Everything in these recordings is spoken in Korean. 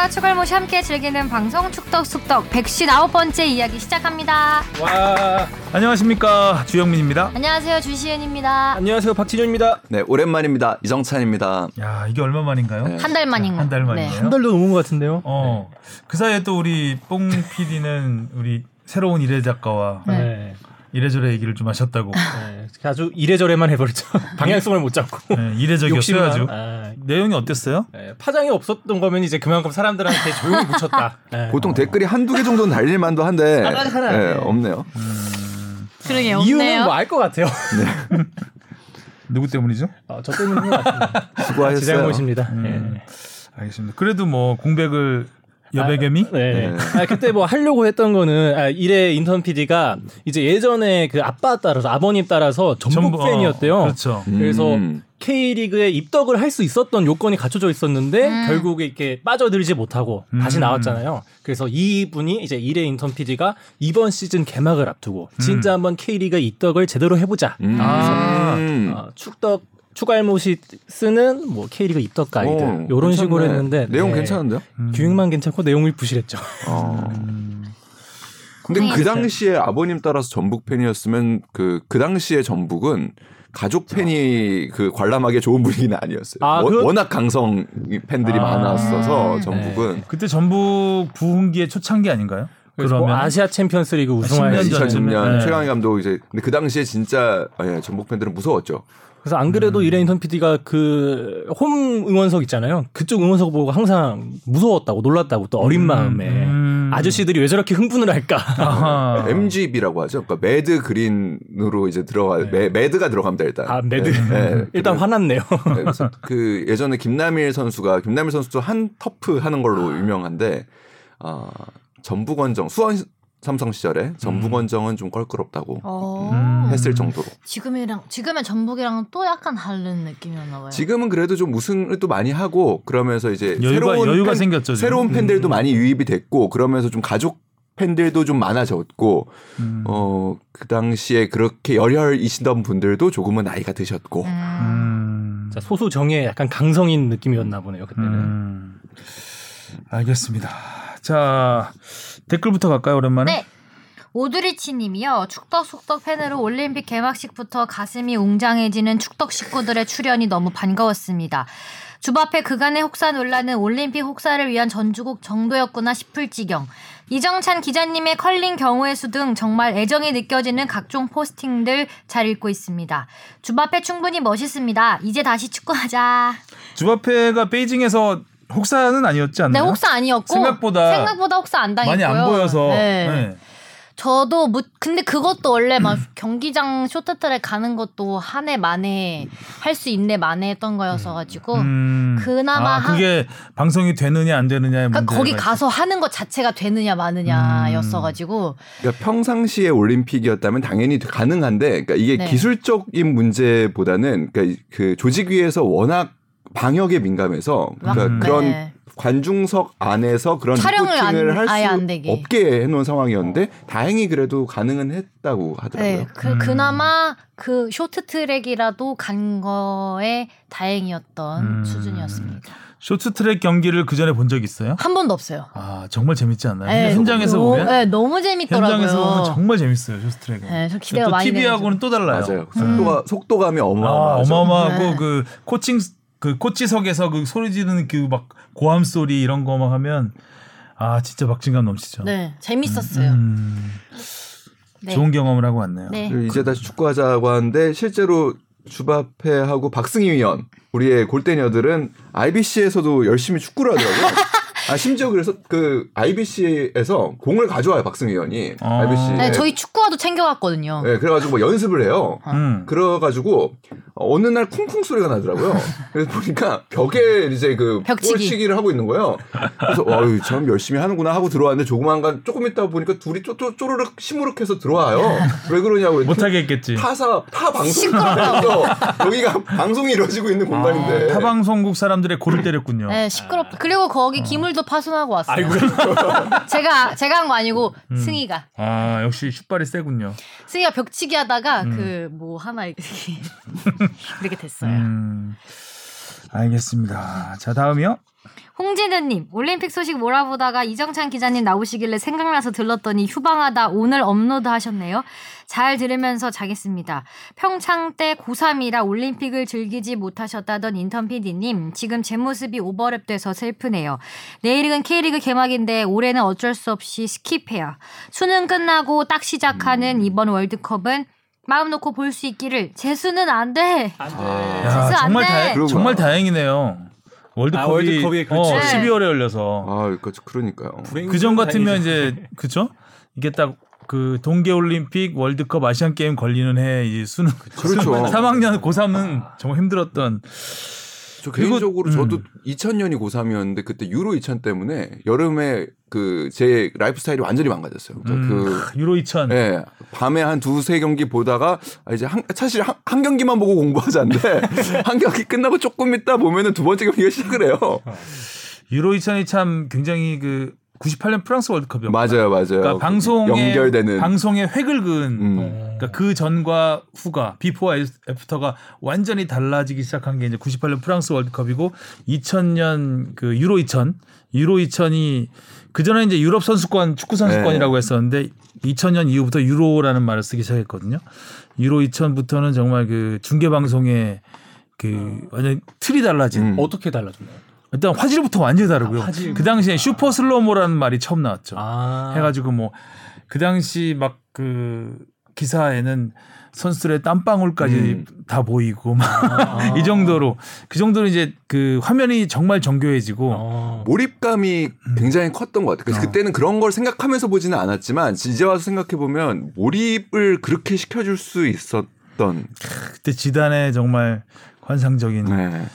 축덕과 축을모시 함께 즐기는 방송 축덕숙덕 119번째 이야기 시작합니다. 와 안녕하십니까 주영민입니다. 안녕하세요 주시은입니다. 안녕하세요 박진현입니다. 네, 오랜만입니다. 이정찬입니다. 야 이게 얼마 만인가요? 네. 한달 만인가? 한달 만이에요. 네. 한 달도 넘은 것 같은데요. 어. 그 사이에 또 우리 뽕 PD는 우리 새로운 이래 작가와 네. 네. 이래저래 얘기를 좀 하셨다고. 네. 아주 이래저래만 해버렸죠. 방향성을 못 잡고. 네, 이래저기였어요 아주. 아, 내용이 어땠어요? 네. 파장이 없었던 거면 이제 그만큼 사람들한테 조용히 묻혔다. 네. 보통 댓글이 한두 개 정도는 달릴 만도 한데 아. 네, 네. 없네요. 그러게 이유는 없네요. 뭐알 것 같아요. 누구 때문이죠? 어, 저 때문인 것 같습니다. 제 수고하셨어요. 잘못입니다. 음, 네. 알겠습니다. 그래도 뭐 공백을 여백개미? 네. 네. 아, 그때 뭐 하려고 했던 거는 아, 이래 인턴 PD가 이제 예전에 그 아빠 따라서 아버님 따라서 전북 전부- 어, 팬이었대요. 그렇죠. 그래서 음. K리그에 입덕을 할 수 있었던 요건이 갖춰져 있었는데 음. 결국에 이렇게 빠져들지 못하고 다시 음. 나왔잖아요. 그래서 이분이 이제 이래 인턴 PD가 이번 시즌 개막을 앞두고 진짜 한번 K리그 입덕을 제대로 해보자. 음. 아. 음. 어, 축덕 추갈못이 쓰는 뭐 K리그 입덕 가이드 어, 이런 식으로 괜찮네. 했는데 내용 네. 괜찮은데요? 음. 기획만 괜찮고 내용이 부실했죠. 어. 음. 근데 그 고생했어요. 당시에 아버님 따라서 전북 팬이었으면 그, 그 당시에 전북은 가족 팬이 그 관람하기에 좋은 분위기는 아니었어요. 아, 워, 그렇- 워낙 강성 팬들이 아. 많았어서 전북은 그때 전북 부흥기의 초창기 아닌가요? 그래서 뭐 아시아 챔피언스리그 우승할 10년 시절. 전쯤에. 2010년 네. 최강희 감독 이제 근데 그 당시에 진짜 예, 전북 팬들은 무서웠죠. 그래서 안 그래도 이래 인턴 PD가 그 홈 응원석 있잖아요. 그쪽 응원석 보고 항상 무서웠다고 놀랐다고 또 어린 마음에 음. 아저씨들이 왜 저렇게 흥분을 할까. 아하. MGB라고 하죠. 그러니까 Mad Green으로 이제 들어가 매, mad가 들어갑니다 일단. 아 mad 네, 네. 일단 화났네요. 네, 그래서 그 예전에 김남일 선수가 김남일 선수도 한 터프 하는 걸로 유명한데 어, 전북 원정 수원 삼성 시절에 전북 원정은 좀 껄끄럽다고 어. 음. 했을 정도로. 지금이랑 지금의 전북이랑 또 약간 다른 느낌이었나 봐요. 지금은 그래도 좀 우승을 또 많이 하고 그러면서 이제 여유가- 새로운 여유가 팬, 생겼죠, 지금. 새로운 팬들도 많이 유입이 됐고 그러면서 좀 가족 팬들도 좀 많아졌고 음. 어그 당시에 그렇게 열혈이시던 분들도 조금은 나이가 드셨고 음. 음. 자, 소수 정예 약간 강성인 느낌이었나 보네요 그때는. 음. 알겠습니다. 자 댓글부터 갈까요 오랜만에? 네. 오드리치 님이요. 축덕 숙덕 팬으로 올림픽 개막식부터 가슴이 웅장해지는 축덕 식구들의 출연이 너무 반가웠습니다. 주바페 그간의 혹사 논란은 올림픽 혹사를 위한 전주곡 정도였구나 싶을 지경. 이정찬 기자님의 컬링 경우의 수 등 정말 애정이 느껴지는 각종 포스팅들 잘 읽고 있습니다. 주바페 충분히 멋있습니다. 이제 다시 축구하자. 주바페가 베이징에서 혹사는 아니었지 네, 않나요? 혹사 아니었고 생각보다 생각보다 혹사 안 당했고요. 많이 안 보여서 네. 네. 저도 무, 근데 그것도 원래 막 경기장 쇼트트랙 가는 것도 한 해 만에 할 수 있네 만에 했던 거여서 가지고 음. 그나마 아, 한- 그게 방송이 되느냐 안 되느냐의 그러니까 거기 있- 가서 하는 것 자체가 되느냐 마느냐였어 가지고 그러니까 평상시에 올림픽이었다면 당연히 가능한데 그러니까 이게 네. 기술적인 문제보다는 그러니까 그 조직 위에서 워낙 방역에 민감해서 그러니까 음. 그런 네. 관중석 안에서 그런 촬영을 할 수. 없게 해놓은 상황이었는데 다행히 그래도 가능은 했다고 하더라고요. 네, 그 음. 그나마 그 쇼트트랙이라도 간 거에 다행이었던 음. 수준이었습니다. 쇼트트랙 경기를 그 전에 본 적 있어요? 한 번도 없어요. 아 정말 재밌지 않나요? 네, 현장에서 너무, 보면 네, 너무 재밌더라고요. 현장에서 보면 정말 재밌어요 쇼트트랙은. 네, 저 기대가 또 많이 TV하고는 또 달라요. 맞아요. 속도가 속도감이 아, 어마어마하죠. 어마어마하고 네. 그 코칭 그 코치석에서 그 소리 지르는 그 막 고함 소리 이런 거막 하면 아 진짜 박진감 넘치죠. 네, 재밌었어요. 음, 네. 좋은 경험을 하고 왔네요. 네. 그리고 이제 다시 축구하자고 하는데 실제로 주바페하고 박승희 위원 우리의 골대녀들은 IBC에서도 열심히 축구를 하더라고요. 아 심지어 그래서 그 IBC에서 공을 가져와요 박승희 위원이 아. IBC. 네, 저희 축구화도 챙겨갔거든요. 네, 그래가지고 뭐 연습을 해요. 음. 그래가지고 어느 날 쿵쿵 소리가 나더라고요. 그래서 보니까 벽에 이제 그 벽치기. 볼치기를 하고 있는 거예요. 그래서 어유 참 열심히 하는구나 하고 들어왔는데 조그만 간 조금 있다 보니까 둘이 쪼, 쪼, 쪼르륵 시무룩해서 들어와요. 왜 그러냐고 못하게 했겠지. 타사 타 방송국에서 여기가 방송이 이루어지고 있는 공간인데 아, 타 방송국 사람들의 골을 때렸군요. 네, 시끄럽. 그리고 거기 기물도 파손하고 왔어요. 아이고 제가 제가 한 거 아니고 승희가 아 역시 슛발이 세군요. 승희가 벽치기 하다가 음. 그뭐 하나 이렇게 이렇게 됐어요. 음, 알겠습니다. 자 다음이요. 홍진우님, 올림픽 소식 몰아보다가 이정찬 기자님 나오시길래 생각나서 들렀더니 휴방하다 오늘 업로드 하셨네요. 잘 들으면서 자겠습니다. 평창 때 고3이라 올림픽을 즐기지 못하셨다던 인턴 PD님, 지금 제 모습이 오버랩 돼서 슬프네요. 내일은 K리그 개막인데 올해는 어쩔 수 없이 스킵해요. 수능 끝나고 딱 시작하는 이번 월드컵은 마음 놓고 볼 수 있기를 재수는 안 돼. 안 돼. 아. 야, 진짜 안 정말 돼. 다. 정말 다행이네요. 월드컵이, 아, 월드컵이 그렇지. 어, 네. 12월에 열려서 아, 그 그러니까요. 불행 그전 같으면. 이제 그죠? 이게 딱 그 동계 올림픽, 월드컵, 아시안 게임 걸리는 해 이제 수능 그렇죠. 3학년 고3은 정말 힘들었던 저 개인적으로 음. 저도 2000년이 고3이었는데 그때 유로 2000 때문에 여름에 그 제 라이프 스타일이 완전히 망가졌어요. 그러니까 음, 그 유로 2000. 예, 밤에 한 두세 경기 보다가 아, 이제 한, 사실 한, 한 경기만 보고 공부하자는데 한 경기 끝나고 조금 있다 보면은 두 번째 경기가 시작을 해요. 유로 2000이 참 굉장히 그 98년 프랑스 월드컵이었고 맞아요, 맞아요. 그러니까 방송에 연결되는 방송의 획을 그은 음. 그러니까 그 전과 후가 비포와 after가 완전히 달라지기 시작한 게 이제 98년 프랑스 월드컵이고 2000년 그 유로 2000 유로 2000이 그 전에 이제 유럽 선수권 축구 선수권이라고 네. 했었는데 2000년 이후부터 유로라는 말을 쓰기 시작했거든요. 유로 2000부터는 정말 그 중계 방송의 그 완전 틀이 달라진 음. 어떻게 달라졌나요? 일단 화질부터 완전히 다르고요. 아, 화질. 그 당시에 super slow-mo라는 말이 처음 나왔죠. 아. 해가지고 뭐 그 당시 막 그 기사에는 선수들의 땀방울까지 음. 다 보이고 막 아. 이 정도로 그 정도로 이제 그 화면이 정말 정교해지고 어. 몰입감이 굉장히 컸던 것 같아요. 그래서 어. 그때는 그런 걸 생각하면서 보지는 않았지만 이제 와서 생각해 보면 몰입을 그렇게 시켜줄 수 있었던. 그때 지단의 정말 환상적인 네.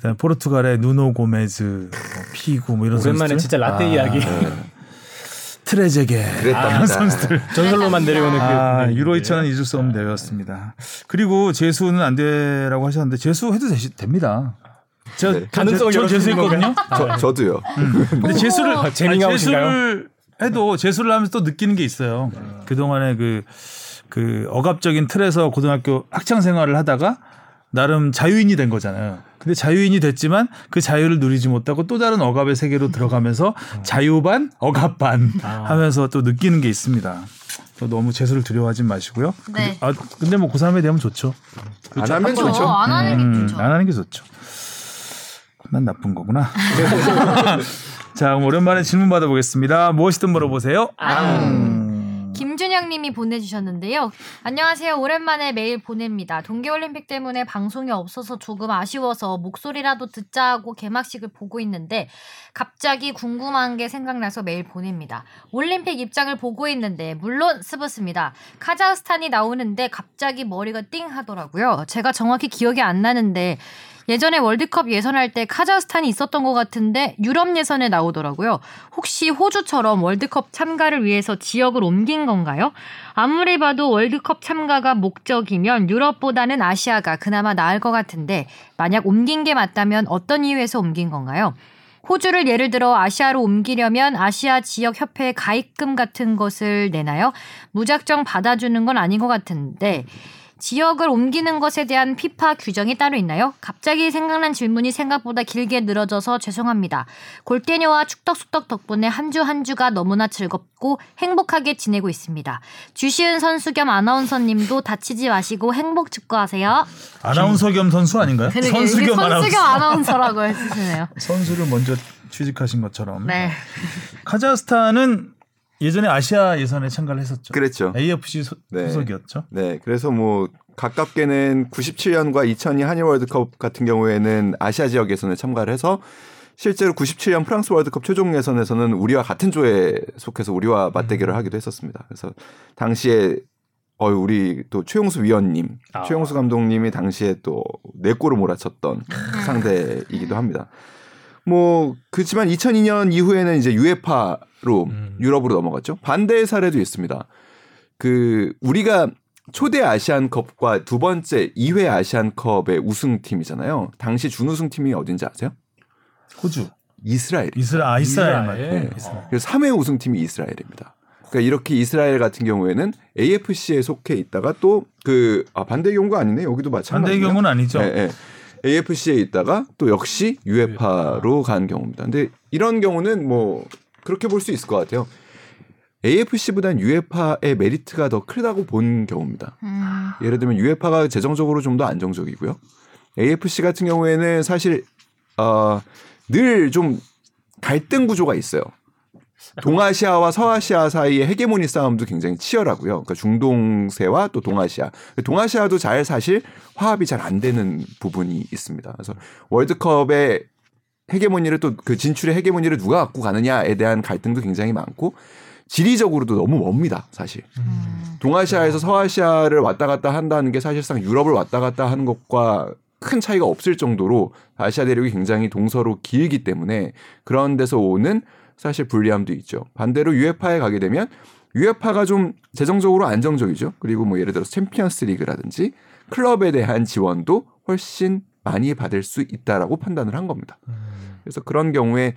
그다음에 포르투갈의 누노 고메즈, 뭐 피구 뭐 이런 오랜만에 선수들. 진짜 라떼 아, 이야기 트레제게 그랬답니다. 이런 선수들 전설로만 내려오는 그 아, 네, 유로 네. 2000은 잊을 수 없는 대회였습니다. 그리고 재수는 안 되라고 하셨는데 재수 해도 되시, 됩니다. 제가 네. 가능성을 저 재수 있거든요. 저, 저도요. 근데 재수를 아, 재미가? 재수를 해도 재수를 하면서 또 느끼는 게 있어요. 그 동안에 그, 그 억압적인 틀에서 고등학교 학창 생활을 하다가 나름 자유인이 된 거잖아요. 근데 자유인이 됐지만 그 자유를 누리지 못하고 또 다른 억압의 세계로 들어가면서 자유반 억압반 아. 하면서 또 느끼는 게 있습니다. 또 너무 재수를 두려워하지 마시고요. 네. 근데, 아, 근데 뭐 고3에 되면 좋죠. 안 하면 그렇죠. 좋죠. 안 하는 게 음, 좋죠. 안 하는 게 좋죠. 난 나쁜 거구나. 자, 그럼 오랜만에 질문 받아보겠습니다. 무엇이든 물어보세요. 앙. 김준영 님이 보내주셨는데요. 안녕하세요. 오랜만에 메일 보냅니다. 동계올림픽 때문에 방송이 없어서 조금 아쉬워서 목소리라도 듣자 하고 개막식을 보고 있는데 갑자기 궁금한 게 생각나서 메일 보냅니다. 올림픽 입장을 보고 있는데 물론 스브스입니다. 카자흐스탄이 나오는데 갑자기 머리가 띵 하더라고요. 제가 정확히 기억이 안 나는데 예전에 월드컵 예선할 때 카자흐스탄이 있었던 것 같은데 유럽 예선에 나오더라고요. 혹시 호주처럼 월드컵 참가를 위해서 지역을 옮긴 건가요? 아무리 봐도 월드컵 참가가 목적이면 유럽보다는 아시아가 그나마 나을 것 같은데 만약 옮긴 게 맞다면 어떤 이유에서 옮긴 건가요? 호주를 예를 들어 아시아로 옮기려면 아시아 지역 협회 가입금 같은 것을 내나요? 무작정 받아주는 건 아닌 것 같은데 지역을 옮기는 것에 대한 피파 규정이 따로 있나요? 갑자기 생각난 질문이 생각보다 길게 늘어져서 죄송합니다. 골대녀와 축덕숙덕 덕분에 한 주한 주가 너무나 즐겁고 행복하게 지내고 있습니다. 주시은 선수 겸 아나운서님도 다치지 마시고 행복 축구하세요. 아나운서 겸 선수 아닌가요? 선수 겸 선수 아나운서. 겸 아나운서 라고 해주시네요. 선수를 먼저 취직하신 것처럼. 네. 카자흐스탄은 예전에 아시아 예선에 참가를 했었죠. 그랬죠. AFC 소, 네. 소속이었죠. 네, 그래서 뭐 가깝게는 97년과 2002 한일 월드컵 같은 경우에는 아시아 지역 예선에 참가를 해서 실제로 97년 프랑스 월드컵 최종 예선에서는 우리와 같은 조에 속해서 우리와 맞대결을 하기도 했었습니다. 그래서 당시에 어 우리 또 최용수 위원님, 아. 최용수 감독님이 당시에 또네 골을 몰아쳤던 상대이기도 합니다. 뭐 그렇지만 2002년 이후에는 이제 유에파 로 음. 유럽으로 넘어갔죠. 반대의 사례도 있습니다. 그 우리가 초대 아시안컵과 두 번째 2회 아시안컵의 우승팀이잖아요. 당시 준우승팀이 어딘지 아세요? 호주, 이스라엘. 이스라, 아, 이스라엘 이스라엘. 네. 이스라엘. 그래서 3회 우승팀이 이스라엘입니다. 그러니까 이렇게 이스라엘 같은 경우에는 AFC에 속해 있다가 또그 아, 반대 경우가 아니네. 여기도 마찬가지예요. 반대의 경우는 아니죠. 네, 네. AFC에 있다가 또 역시 UEFA로 간 경우입니다. 근데 이런 경우는 뭐 그렇게 볼 수 있을 것 같아요. AFC보다는 UEFA의 메리트가 더 크다고 본 경우입니다. 음. 예를 들면 UEFA가 재정적으로 좀 더 안정적이고요. AFC 같은 경우에는 사실 어, 늘 좀 갈등 구조가 있어요. 동아시아와 서아시아 사이의 헤게모니 싸움도 굉장히 치열하고요. 그러니까 중동세와 또 동아시아. 동아시아도 잘 사실 화합이 잘 안 되는 부분이 있습니다. 그래서 월드컵의 헤게모니를 또 그 진출의 헤게모니를 누가 갖고 가느냐에 대한 갈등도 굉장히 많고 지리적으로도 너무 멉니다, 사실. 음. 동아시아에서 서아시아를 왔다 갔다 한다는 게 사실상 유럽을 왔다 갔다 하는 것과 큰 차이가 없을 정도로 아시아 대륙이 굉장히 동서로 길기 때문에 그런 데서 오는 사실 불리함도 있죠. 반대로 UEFA에 가게 되면 UEFA가 좀 재정적으로 안정적이죠. 그리고 뭐 예를 들어서 챔피언스 리그라든지 클럽에 대한 지원도 훨씬 많이 받을 수 있다라고 판단을 한 겁니다. 그래서 그런 경우에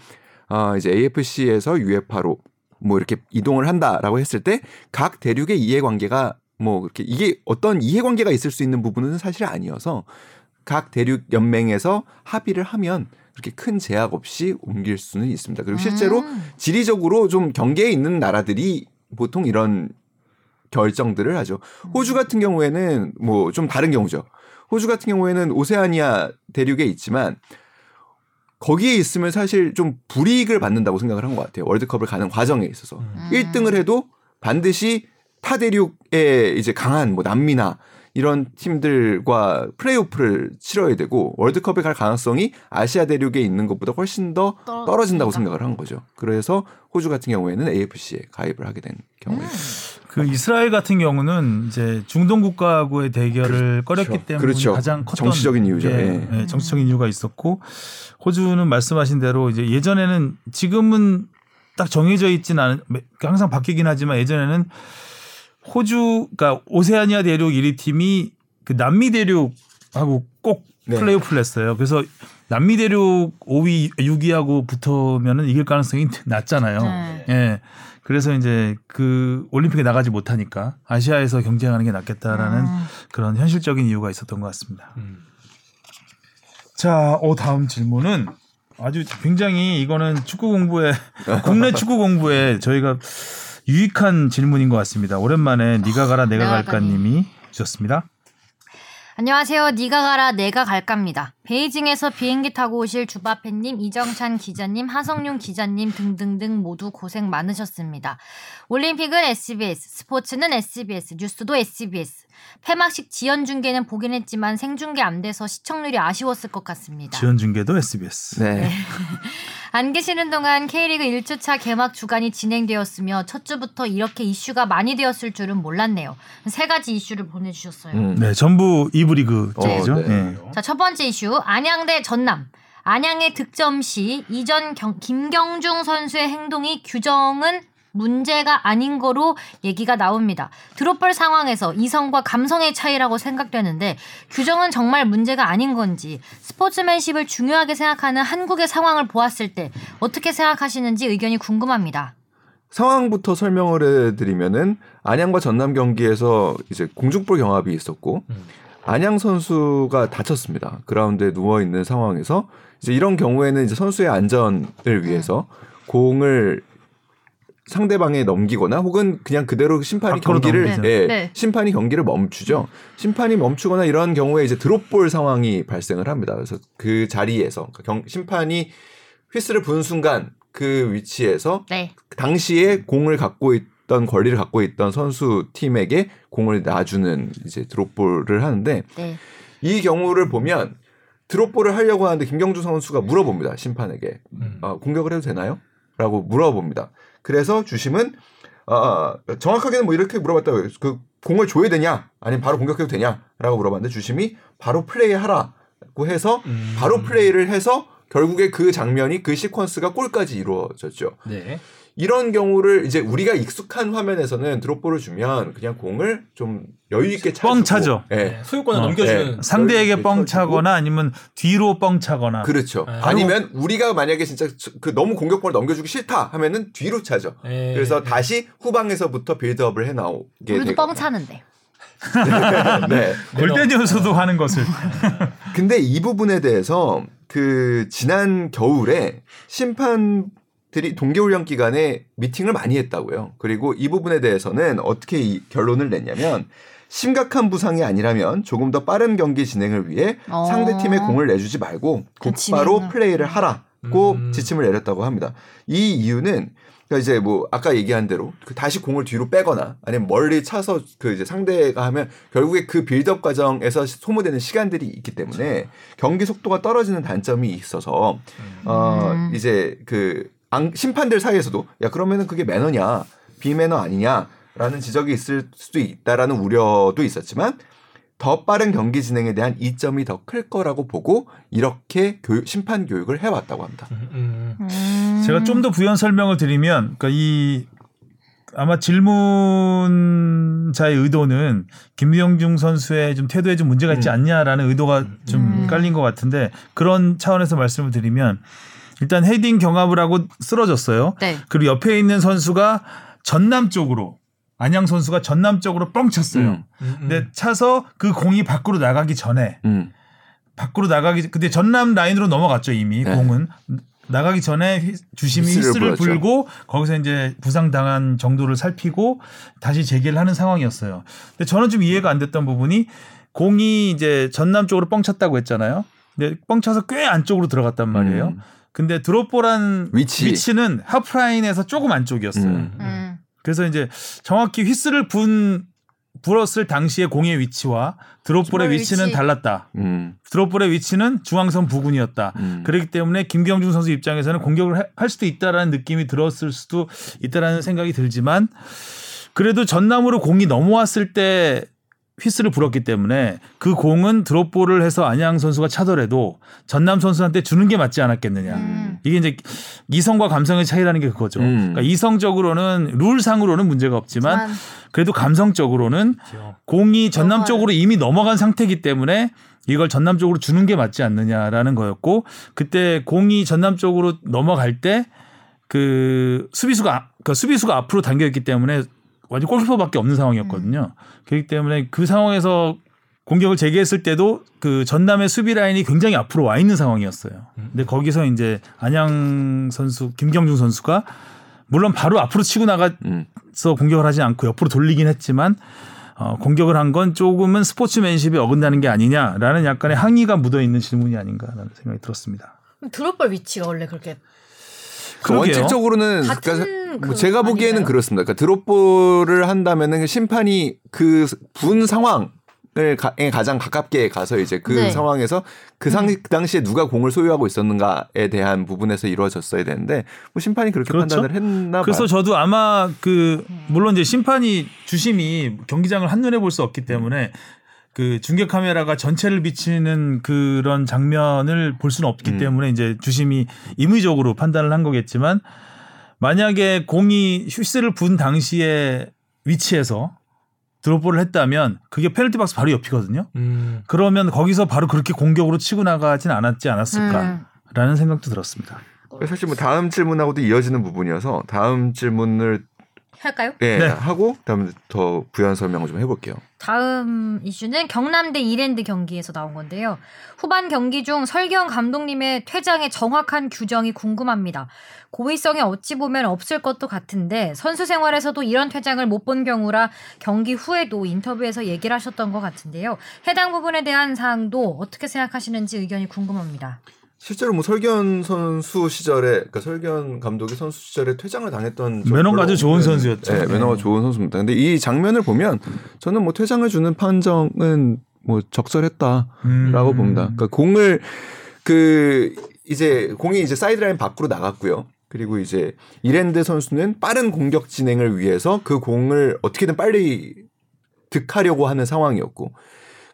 아 이제 AFC에서 UEFA로 뭐 이렇게 이동을 한다라고 했을 때 각 대륙의 이해관계가 뭐 그렇게 이게 어떤 이해관계가 있을 수 있는 부분은 사실 아니어서 각 대륙 연맹에서 합의를 하면 그렇게 큰 제약 없이 옮길 수는 있습니다. 그리고 실제로 음. 지리적으로 좀 경계에 있는 나라들이 보통 이런 결정들을 하죠. 호주 같은 경우에는 뭐 좀 다른 경우죠. 호주 같은 경우에는 오세아니아 대륙에 있지만 거기에 있으면 사실 좀 불이익을 받는다고 생각을 한 것 같아요. 월드컵을 가는 과정에 있어서. 음. 1등을 해도 반드시 타 대륙에 이제 강한 뭐 남미나 이런 팀들과 플레이오프를 치러야 되고 월드컵에 갈 가능성이 아시아 대륙에 있는 것보다 훨씬 더 떨어진다. 떨어진다고 생각을 한 거죠. 그래서 호주 같은 경우에는 AFC에 가입을 하게 된 경우에 그 이스라엘 같은 경우는 이제 중동 국가하고의 대결을 꺼렸기 때문에 그렇죠. 가장 컸던 정치적인 이유죠. 예, 예. 예, 정치적인 이유가 있었고 호주는 말씀하신 대로 이제 예전에는 지금은 딱 정해져 있진 않은 항상 바뀌긴 하지만 예전에는 호주 그러니까 오세아니아 대륙 1위 팀이 그 남미 대륙하고 꼭 네. 플레이오프를 했어요. 그래서 남미 대륙 5위, 6위하고 붙으면은 이길 가능성이 낮잖아요. 네. 예. 그래서 이제 그 올림픽에 나가지 못하니까 아시아에서 경쟁하는 게 낫겠다라는 음. 그런 현실적인 이유가 있었던 것 같습니다. 음. 자, 어, 다음 질문은 아주 굉장히 이거는 축구 공부에 국내 축구 공부에 저희가 유익한 질문인 것 같습니다. 오랜만에 네가 가라 내가 갈까님이 주셨습니다. 안녕하세요. 니가 가라 내가 갈까입니다. 베이징에서 비행기 타고 오실 주바페님, 이정찬 기자님, 하성룡 기자님 등등등 모두 고생 많으셨습니다. 올림픽은 SBS, 스포츠는 SBS, 뉴스도 SBS. 폐막식 지연 중계는 보긴 했지만 생중계 안 돼서 시청률이 아쉬웠을 것 같습니다. 지연 중계도 SBS. 네. 안 계시는 동안 K리그 1주차 개막 주간이 진행되었으며 첫 주부터 이렇게 이슈가 많이 되었을 줄은 몰랐네요. 세 가지 이슈를 보내주셨어요. 음. 네, 전부 이브리그 쪽이죠. 어, 네. 예. 자, 첫 번째 이슈. 안양대 전남. 안양의 득점 시 이전 경- 김경중 선수의 행동이 규정은 문제가 아닌 거로 얘기가 나옵니다. 드롭볼 상황에서 이성과 감성의 차이라고 생각되는데 규정은 정말 문제가 아닌 건지 스포츠맨십을 중요하게 생각하는 한국의 상황을 보았을 때 어떻게 생각하시는지 의견이 궁금합니다. 상황부터 설명을 해드리면은 안양과 전남 경기에서 이제 공중볼 경합이 있었고 음. 안양 선수가 다쳤습니다. 그라운드에 누워 있는 상황에서 이제 이런 경우에는 이제 선수의 안전을 위해서 공을 상대방에 넘기거나 혹은 그냥 그대로 심판이 경기를. 예, 네. 심판이 경기를 멈추죠. 심판이 멈추거나 이런 경우에 이제 드롭볼 상황이 발생을 합니다. 그래서 그 자리에서 그러니까 경- 심판이 휘스를 부는 순간 그 위치에서 네. 당시에 공을 갖고 있던 권리를 갖고 있던 선수 팀에게 공을 놔주는 이제 드롭볼을 하는데 네. 이 경우를 보면 드롭볼을 하려고 하는데 김경주 선수가 물어봅니다 심판에게 음. 아, 공격을 해도 되나요? 라고 물어봅니다. 그래서 주심은 아, 정확하게는 뭐 이렇게 물어봤다고 해요. 그 공을 줘야 되냐 아니면 바로 공격해도 되냐라고 물어봤는데 주심이 바로 플레이하라고 해서 음. 바로 플레이를 해서 결국에 그 장면이 그 시퀀스가 골까지 이루어졌죠. 네. 이런 경우를 이제 우리가 익숙한 화면에서는 드롭볼을 주면 그냥 공을 좀 여유 있게 차주고 뻥 차죠. 예. 네. 소유권을 어, 넘겨주는 네. 상대에게 뻥. 차거나 아니면 뒤로 뻥 차거나. 그렇죠. 네. 아니면 우리가 만약에 진짜 그 너무 공격권을 넘겨주기 싫다 하면은 뒤로 차죠. 네. 그래서 다시 후방에서부터 빌드업을 해 나오게 우리도 되고. 뻥 차는데. 네. 골대녀서도 하는 것을 근데 이 부분에 대해서 그 지난 겨울에 심판 들이 동계훈련 기간에 미팅을 많이 했다고요. 그리고 이 부분에 대해서는 어떻게 이 결론을 냈냐면 심각한 부상이 아니라면 조금 더 빠른 경기 진행을 위해 어. 상대 팀에 공을 내주지 말고 그 곧바로 진행을. 플레이를 하라고 음. 지침을 내렸다고 합니다. 이 이유는 그러니까 이제 뭐 아까 얘기한 대로 그 다시 공을 뒤로 빼거나 아니면 멀리 차서 그 이제 상대가 하면 결국에 그 빌드업 과정에서 소모되는 시간들이 있기 때문에 경기 속도가 떨어지는 단점이 있어서 어 음. 이제 그 앙- 심판들 사이에서도 야 그러면은 그게 매너냐 비매너 아니냐라는 지적이 있을 수도 있다라는 우려도 있었지만 더 빠른 경기 진행에 대한 이점이 더 클 거라고 보고 이렇게 교육, 심판 교육을 해왔다고 합니다. 음, 음. 제가 좀 더 부연 설명을 드리면 그러니까 이 아마 질문자의 의도는 김명중 선수의 좀 태도에 좀 문제가 있지 음. 않냐라는 의도가 좀 음. 깔린 것 같은데 그런 차원에서 말씀을 드리면 일단 헤딩 경합을 하고 쓰러졌어요. 네. 그리고 옆에 있는 선수가 전남 쪽으로 안양 선수가 전남 쪽으로 뻥 쳤어요. 음. 음, 근데 차서 그 공이 밖으로 나가기 전에 음. 밖으로 나가기 근데 전남 라인으로 넘어갔죠 이미 네. 공은 나가기 전에 휘- 주심이 불었죠. 불고 거기서 이제 부상 당한 정도를 살피고 다시 재개를 하는 상황이었어요. 근데 저는 좀 이해가 안 됐던 부분이 공이 이제 전남 쪽으로 뻥 쳤다고 했잖아요. 근데 뻥 차서 꽤 안쪽으로 들어갔단 말이에요. 음. 근데 드롭볼한 위치. 위치 는 하프라인에서 조금 안쪽이었어요. 음. 음. 그래서 이제 정확히 휘슬을 분 불었을 당시의 공의 위치와 드롭볼의 위치는 위치. 달랐다. 음. 드롭볼의 위치는 중앙선 부근이었다. 음. 그렇기 때문에 김경중 선수 입장에서는 공격을 해- 할 수도 있다라는 느낌이 들었을 수도 있다라는 생각이 들지만 그래도 전남으로 공이 넘어왔을 때 휘스를 불었기 때문에 그 공은 드롭볼을 해서 안양 선수가 차더라도 전남 선수한테 주는 게 맞지 않았겠느냐. 음. 이게 이제 이성과 감성의 차이라는 게 그거죠. 음. 그러니까 이성적으로는 룰상으로는 문제가 없지만 그래도 감성적으로는 그렇죠. 공이 전남. 쪽으로 이미 넘어간 상태이기 때문에 이걸 전남 쪽으로 주는 게 맞지 않느냐라는 거였고 그때 공이 전남 쪽으로 넘어갈 때 그 수비수가 그 수비수가 앞으로 당겨 있기 때문에 완전 골키퍼밖에 없는 상황이었거든요. 그렇기 때문에 그 상황에서 공격을 재개했을 때도 그 전남의 수비 라인이 굉장히 앞으로 와 있는 상황이었어요. 근데 거기서 이제 안양 선수 김경중 선수가 물론 바로 앞으로 치고 나가 음. 서 공격을 하지 않고 옆으로 돌리긴 했지만 어, 공격을 한 건 조금은 스포츠맨십에 어긋나는 게 아니냐라는 약간의 항의가 묻어 있는 질문이 아닌가라는 생각이 들었습니다. 드롭볼 위치가 원래 그렇게 그. 원칙적으로는 같은 그러니까 그뭐 제가 보기에는 아닌가요? 그렇습니다. 그러니까 드롭볼을 한다면은 심판이 그 분 상황을 가, 에 가장 가깝게 가서 이제 그 네. 상황에서 그, 상, 그 당시에 누가 공을 소유하고 있었는가에 대한 부분에서 이루어졌어야 되는데 뭐 심판이 그렇게 그렇죠. 판단을 했나 봐요. 그래서 저도 아마 그 물론 이제 심판이 주심이 경기장을 한눈에 볼 수 없기 때문에 그 중계 카메라가 전체를 비치는 그런 장면을 볼 수는 없기 음. 때문에 이제 주심이 임의적으로 판단을 한 거겠지만 만약에 공이 휘스를 분 당시에 위치에서 드롭볼을 했다면 그게 페널티 박스 바로 옆이거든요. 음. 그러면 거기서 바로 그렇게 공격으로 치고 나가진 않았지 않았을까라는 음. 생각도 들었습니다. 사실 뭐 다음 질문하고도 이어지는 부분이어서 다음 질문을 할까요? 예, 네. 하고 그다음에 더 부연 설명을 좀 해볼게요. 다음 이슈는 경남대 이랜드 경기에서 나온 건데요. 후반 경기 중 설경 감독님의 퇴장의 정확한 규정이 궁금합니다. 고의성이 어찌 보면 없을 것도 같은데 선수 생활에서도 이런 퇴장을 못 본 경우라 경기 후에도 인터뷰에서 얘기를 하셨던 것 같은데요. 해당 부분에 대한 사항도 어떻게 생각하시는지 의견이 궁금합니다. 실제로 뭐 설견 선수 시절에 그러니까 설견 감독이 선수 시절에 퇴장을 당했던 적 매너가 아주 좋은 없는, 선수였죠. 네, 매너가 네. 좋은 선수입니다. 근데 이 장면을 보면 저는 뭐 퇴장을 주는 판정은 뭐 적절했다라고 음. 봅니다. 그러니까 공을 그 이제 공이 이제 사이드라인 밖으로 나갔고요. 그리고 이제 이랜드 선수는 빠른 공격 진행을 위해서 그 공을 어떻게든 빨리 득하려고 하는 상황이었고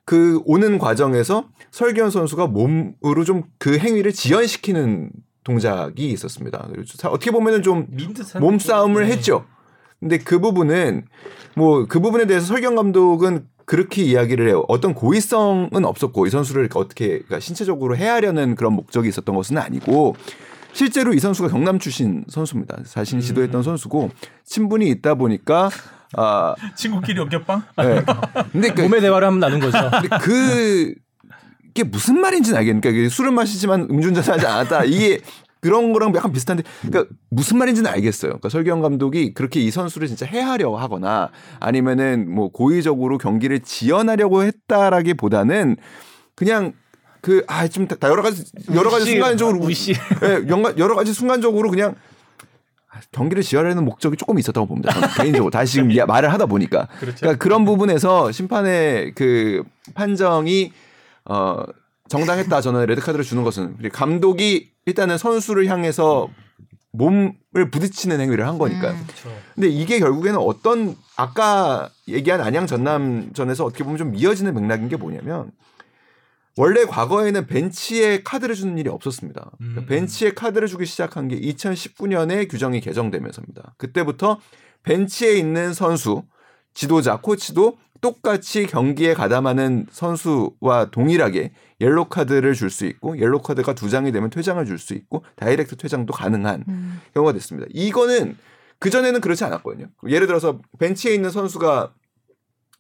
그 오는 과정에서 설기현 선수가 몸으로 좀 그 행위를 지연시키는 동작이 있었습니다. 어떻게 보면은 좀 몸싸움을 네. 했죠. 근데 그 부분은 뭐 그 부분에 대해서 설경 감독은 그렇게 이야기를 해요. 어떤 고의성은 없었고 이 선수를 어떻게 그러니까 신체적으로 해하려는 그런 목적이 있었던 것은 아니고 실제로 이 선수가 경남 출신 선수입니다. 자신이 지도했던 선수고 친분이 있다 보니까 아, 친구끼리 어깨빵? 네. 근데 그, 몸의 대화를 한번 나눈 거죠. 근데 그 이게 무슨 말인지는 알겠는데 그러니까 술을 마시지만 음주운전을 하지 않았다. 이게 그런 거랑 약간 비슷한데 그러니까 무슨 말인지는 알겠어요. 그러니까 설경 감독이 그렇게 이 선수를 진짜 해하려고 하거나 아니면은 뭐 고의적으로 경기를 지연하려고 했다라기보다는 그냥 그 아좀다 여러 가지 여러 가지 순간적으로 우씨. 예, 여러 가지 순간적으로 그냥 경기를 지연하려는 목적이 조금 있었다고 봅니다. 저는 개인적으로 다시 지금 말을 하다 보니까 그렇죠. 그러니까 그런 부분에서 심판의 그 판정이 어 정당했다 저는 레드 카드를 주는 것은 감독이 일단은 선수를 향해서 몸을 부딪히는 행위를 한 거니까요. 음. 근데 이게 결국에는 어떤 아까 얘기한 안양 전남전에서 어떻게 보면 좀 이어지는 맥락인 게 뭐냐면 원래 과거에는 벤치에 카드를 주는 일이 없었습니다. 그러니까 음. 벤치에 카드를 주기 시작한 게 2019년에 규정이 개정되면서입니다. 그때부터 벤치에 있는 선수, 지도자, 코치도 똑같이 경기에 가담하는 선수와 동일하게 옐로 카드를 줄 수 있고 옐로 카드가 두 장이 되면 퇴장을 줄 수 있고 다이렉트 퇴장도 가능한 음. 경우가 됐습니다. 이거는 그 전에는 그렇지 않았거든요. 예를 들어서 벤치에 있는 선수가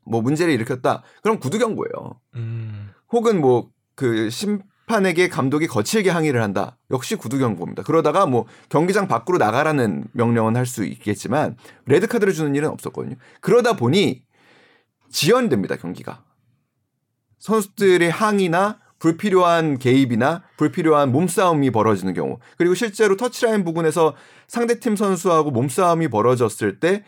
뭐 문제를 일으켰다. 그럼 구두 경고예요. 음. 혹은 뭐 그 심판에게 감독이 거칠게 항의를 한다. 역시 구두 경고입니다. 그러다가 뭐 경기장 밖으로 나가라는 명령은 할 수 있겠지만 레드 카드를 주는 일은 없었거든요. 그러다 보니 지연됩니다 경기가. 선수들의 항의나 불필요한 개입이나 불필요한 몸싸움이 벌어지는 경우 그리고 실제로 터치라인 부근에서 상대팀 선수하고 몸싸움이 벌어졌을 때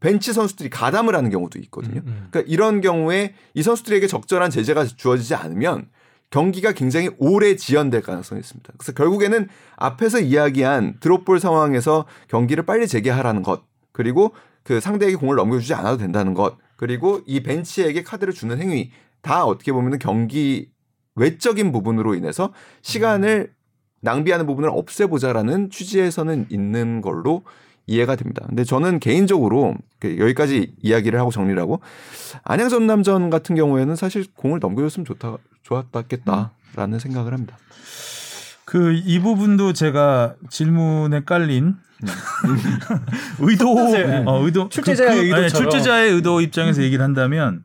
벤치 선수들이 가담을 하는 경우도 있거든요. 음. 그러니까 이런 경우에 이 선수들에게 적절한 제재가 주어지지 않으면 경기가 굉장히 오래 지연될 가능성이 있습니다. 그래서 결국에는 앞에서 이야기한 드롭볼 상황에서 경기를 빨리 재개하라는 것, 그리고 그 상대에게 공을 넘겨주지 않아도 된다는 것, 그리고 이 벤치에게 카드를 주는 행위 다 어떻게 보면 경기 외적인 부분으로 인해서 시간을 낭비하는 부분을 없애보자라는 취지에서는 있는 걸로 이해가 됩니다. 근데 저는 개인적으로 그 여기까지 이야기를 하고 정리를 하고 안양 전남전 같은 경우에는 사실 공을 넘겨줬으면 좋다 좋았겠다라는 생각을 합니다. 그 이 부분도 제가 질문에 깔린 의도 출제자의- 어, 의도 출제자의 그, 그, 아니, 의도처럼. 출제자의 의도 입장에서 얘기를 한다면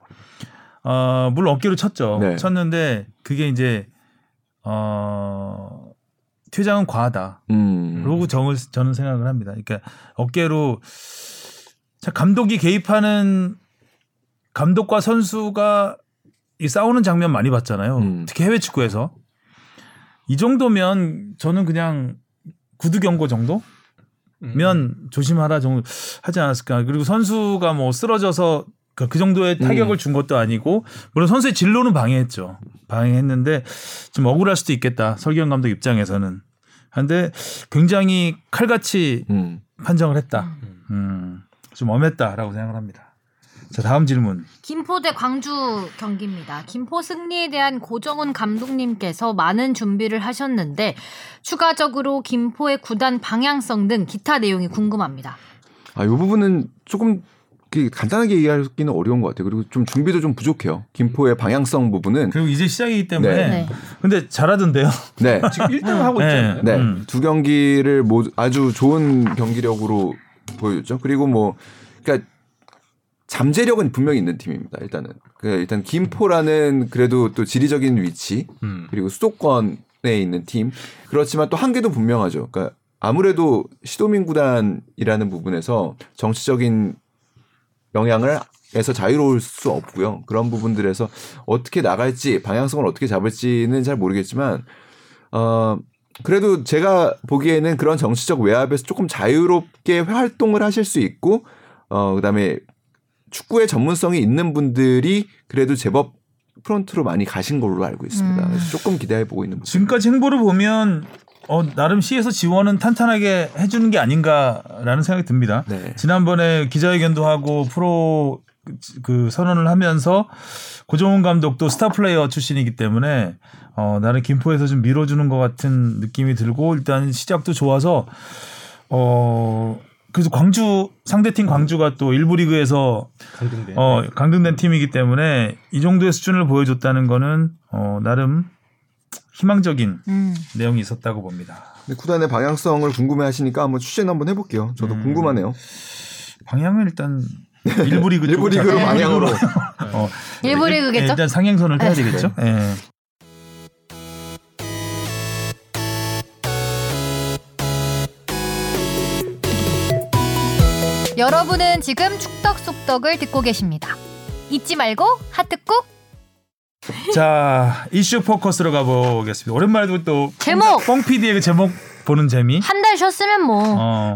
어 물론 어깨로 쳤죠. 네. 쳤는데 그게 이제 어 퇴장은 과하다. 음. 그러고 정을 저는 생각을 합니다. 그러니까 어깨로 자 감독이 개입하는 감독과 선수가 이 싸우는 장면 많이 봤잖아요. 음. 특히 해외 축구에서 이 정도면 저는 그냥 구두 경고 정도면 음. 조심하라 정도 하지 않았을까. 그리고 선수가 뭐 쓰러져서 그, 그 정도의 타격을 준 것도 아니고 물론 선수의 진로는 방해했죠. 방해했는데 좀 억울할 수도 있겠다. 설경 감독 입장에서는. 한데 굉장히 칼같이 음. 판정을 했다. 음, 좀 엄했다라고 생각을 합니다. 자 다음 질문. 김포 대 광주 경기입니다. 김포 승리에 대한 고정훈 감독님께서 많은 준비를 하셨는데 추가적으로 김포의 구단 방향성 등 기타 내용이 궁금합니다. 아, 이 부분은 조금 그 간단하게 얘기하기는 어려운 것 같아요. 그리고 좀 준비도 좀 부족해요. 김포의 방향성 부분은 그리고 이제 시작이기 때문에 네. 네. 근데 잘하던데요. 네. 지금 1등 하고 네. 있잖아요. 네. 음. 두 경기를 모두 아주 좋은 경기력으로 보여줬죠. 그리고 뭐, 그러니까 잠재력은 분명히 있는 팀입니다. 일단은. 그 일단 김포라는 그래도 또 지리적인 위치 음. 그리고 수도권에 있는 팀 그렇지만 또 한계도 분명하죠. 그러니까 아무래도 시도민 구단이라는 부분에서 정치적인 영향을 에서 자유로울 수 없고요. 그런 부분들에서 어떻게 나갈지 방향성을 어떻게 잡을지는 잘 모르겠지만 어 그래도 제가 보기에는 그런 정치적 외압에서 조금 자유롭게 활동을 하실 수 있고 어 그다음에 축구의 전문성이 있는 분들이 그래도 제법 프론트로 많이 가신 걸로 알고 있습니다. 음. 그래서 조금 기대해 보고 있는 부분. 지금까지 행보를 보면 어, 나름 시에서 지원은 탄탄하게 해주는 게 아닌가라는 생각이 듭니다. 네. 지난번에 기자회견도 하고 프로 그- 그 선언을 하면서 고정훈 감독도 스타 플레이어 출신이기 때문에 어, 나는 김포에서 좀 밀어주는 것 같은 느낌이 들고 일단 시작도 좋아서 어 그래서 광주 상대팀 광주가 또 일부 리그에서 강등된. 어, 강등된 팀이기 때문에 이 정도의 수준을 보여줬다는 거는 어, 나름 희망적인 음. 내용이 있었다고 봅니다. 근데 구단의 방향성을 궁금해하시니까 한번 취재는 한번 해볼게요. 저도 음. 궁금하네요. 방향은 일단 일부 리그 일부 리그로 자- 방향으로. 어, 일부 일- 리그겠죠? 일단 상향선을 타야 되겠죠. 예. 여러분은 지금 축덕 속덕을 듣고 계십니다. 잊지 말고 하트 꾹. 자 이슈 포커스로 가보겠습니다. 오랜만에 또 제목! 뽕 PD의 그 제목 보는 재미. 한 달 쉬었으면 뭐. 어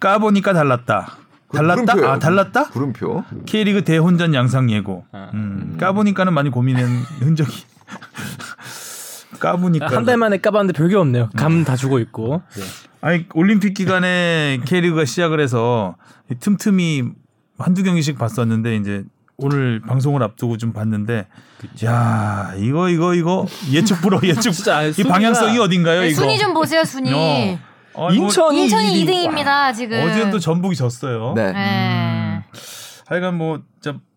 까보니까 달랐다. 달랐다? 아 달랐다? 물음표. K리그 대혼전 양상 예고. 아. 음, 까보니까는 많이 고민한 흔적이. 까보니까. 한 달 만에 까봤는데 별게 없네요. 감 다 주고 있고. 네. 아니 올림픽 기간에 K리그가 시작을 해서 이 틈틈이 한두 경기씩 봤었는데 이제 오늘 방송을 앞두고 좀 봤는데 야 이거 이거 이거 예측 불허 예측 진짜 이 순위가- 방향성이 어딘가요 네, 이거 순위 좀 보세요, 순위. 어. 어, 뭐 인천이 인천이 일위. 2등입니다, 지금. 어제는 또 전북이 졌어요 네. 네. 하여간 뭐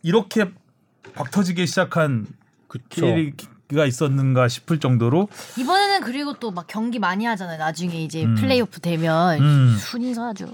이렇게 박 터지게 시작한 그쵸. K리그가 있었는가 싶을 정도로 이번에는 그리고 또 막 경기 많이 하잖아요. 나중에 이제 음. 플레이오프 되면 음. 순위가 아주.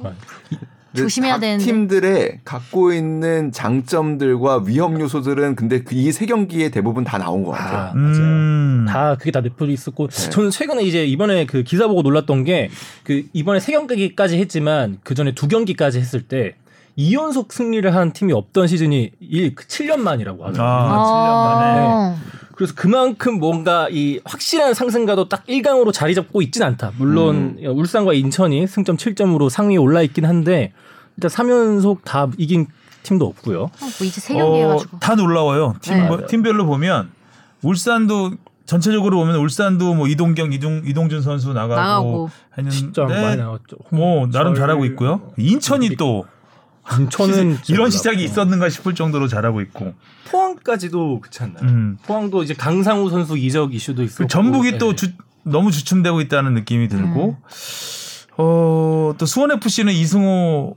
조심해야 각 되는데. 팀들의 갖고 있는 장점들과 위험 요소들은 근데 그이세 경기에 대부분 다 나온 것 같아요. 아, 맞아요. 음. 다 그게 다 넷플이 있었고 네. 저는 최근에 이제 이번에 그 기사 보고 놀랐던 게 그 이번에 세 경기까지 했지만 그 전에 두 경기까지 했을 때 2연속 승리를 한 팀이 없던 시즌이 1, 7년 만이라고 하더라고요. 아, 7년 만에. 어. 그래서 그만큼 뭔가 이 확실한 상승가도 딱 1강으로 자리 잡고 있진 않다. 물론 울산과 인천이 승점 7점으로 상위에 올라 있긴 한데 일단 3연속 다 이긴 팀도 없고요. 어, 뭐 이제 세 경기 해가지고. 다 놀라워요. 팀, 네. 뭐- 팀별로 보면 울산도 전체적으로 보면 울산도 뭐 이동경, 이동 이동준 선수 나가고, 나가고. 했는데 진짜 많이 나왔죠. 뭐 나름 잘하고 있고요. 인천이 또 인천은 이런 시작이 있었는가 싶을 정도로 잘하고 있고. 포항까지도 그렇지 않나요? 음. 포항도 이제 강상우 선수 이적 이슈도 있었고 그 전북이 또 네. 주- 너무 주춤되고 있다는 느낌이 들고 어, 또 수원 FC는 이승호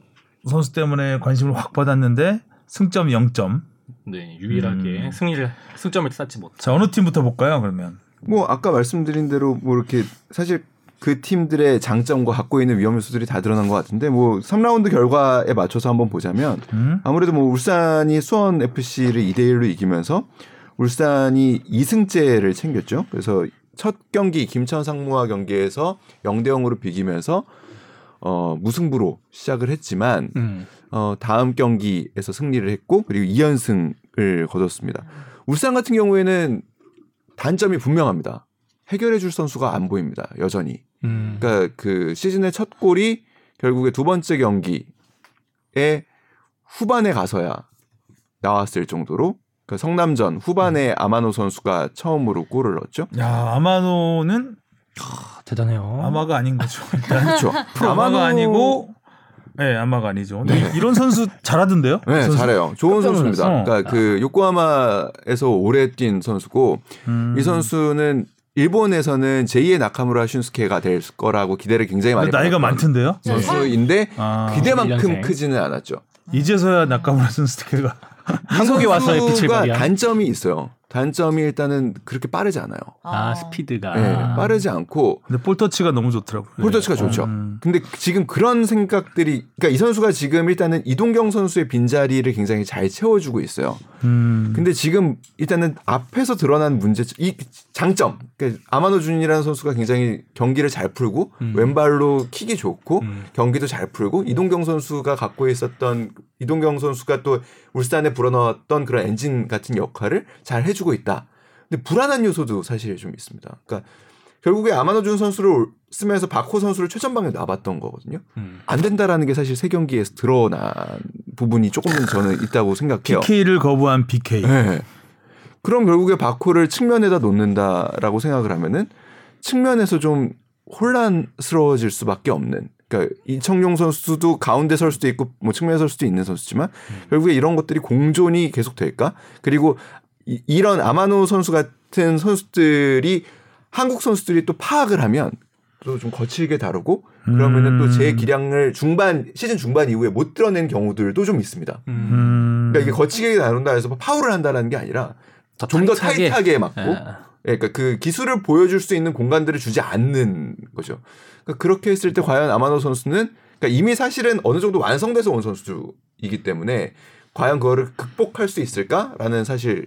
선수 때문에 관심을 확 받았는데 승점 0점. 네, 유일하게 음. 승리를 승점을 쌓지 못. 자, 어느 팀부터 볼까요, 그러면? 뭐 아까 말씀드린 대로 뭐 이렇게 사실 그 팀들의 장점과 갖고 있는 위험 요소들이 다 드러난 것 같은데 뭐 3라운드 결과에 맞춰서 한번 보자면 음? 아무래도 뭐 울산이 수원 FC를 2대 1로 이기면서 울산이 2승째를 챙겼죠. 그래서 첫 경기 김천 상무와 경기에서 0대 0으로 비기면서 어 무승부로 시작을 했지만 음. 어, 다음 경기에서 승리를 했고 그리고 2연승을 거뒀습니다. 울산 같은 경우에는 단점이 분명합니다. 해결해 줄 선수가 안 보입니다. 여전히. 음. 그러니까 그 시즌의 첫 골이 결국에 두 번째 경기에 후반에 가서야 나왔을 정도로 그 성남전 후반에 아마노 선수가 처음으로 골을 넣었죠. 야, 아마노는 아, 대단해요. 아마가 아닌 거죠. 그렇죠. 아마가 아니고 네, 아마가 아니죠. 근데 이런 선수 잘하던데요? 네, 선수? 잘해요. 좋은 선수입니다. 그러니까 그 요코하마에서 오래 뛴 선수고 음. 이 선수는 일본에서는 제2의 나카무라 슌스케가 될 거라고 기대를 굉장히 많이 나이가 많던데요? 선수인데 아, 기대만큼 1년생. 크지는 않았죠. 이제서야 나카무라 선수가 한국에 와서의 빛을 발휘한. 단점이 있어요. 단점이 일단은 그렇게 빠르지 않아요. 아, 스피드가. 네, 빠르지 않고 근데 볼터치가 너무 좋더라고요. 볼터치가 좋죠. 음. 근데 지금 그런 생각들이 그러니까 이 선수가 지금 일단은 이동경 선수의 빈자리를 굉장히 잘 채워주고 있어요. 음. 근데 지금 일단은 앞에서 드러난 문제 이 장점 그러니까 아마노 준이라는 선수가 굉장히 경기를 잘 풀고 음. 왼발로 킥이 좋고 음. 경기도 잘 풀고 이동경 선수가 갖고 있었던 이동경 선수가 또 울산에 불어넣었던 그런 엔진 같은 역할을 잘 해주고 있다. 근데 불안한 요소도 사실 좀 있습니다. 그러니까 결국에 아마노 준 선수를 쓰면서 박호 선수를 최전방에 놔봤던 거거든요. 음. 안 된다라는 게 사실 세 경기에서 드러난 부분이 조금은 저는 있다고 생각해요. PK를 거부한 BK. 네. 그럼 결국에 바코를 측면에다 놓는다라고 생각을 하면은 측면에서 좀 혼란스러워질 수밖에 없는. 그러니까 이청용 선수도 가운데 설 수도 있고 뭐 측면에 설 수도 있는 선수지만 결국에 이런 것들이 공존이 계속 될까? 그리고 이, 이런 아마노 선수 같은 선수들이 한국 선수들이 또 파악을 하면 또 좀 거칠게 다루고 그러면은 또제 기량을 중반 시즌 중반 이후에 못 드러낸 경우들도 좀 있습니다. 음. 그러니까 이게 거치게 나눈다 해서 뭐 파울을 한다라는 게 아니라 좀더 타이트하게. 타이트하게 맞고. 예, 그러니까 그 기술을 보여줄 수 있는 공간들을 주지 않는 거죠. 그러니까 그렇게 했을 때 과연 아마노 선수는 그러니까 이미 사실은 어느 정도 완성돼서 온. 선수이기 때문에 과연 그거를 극복할 수 있을까라는 사실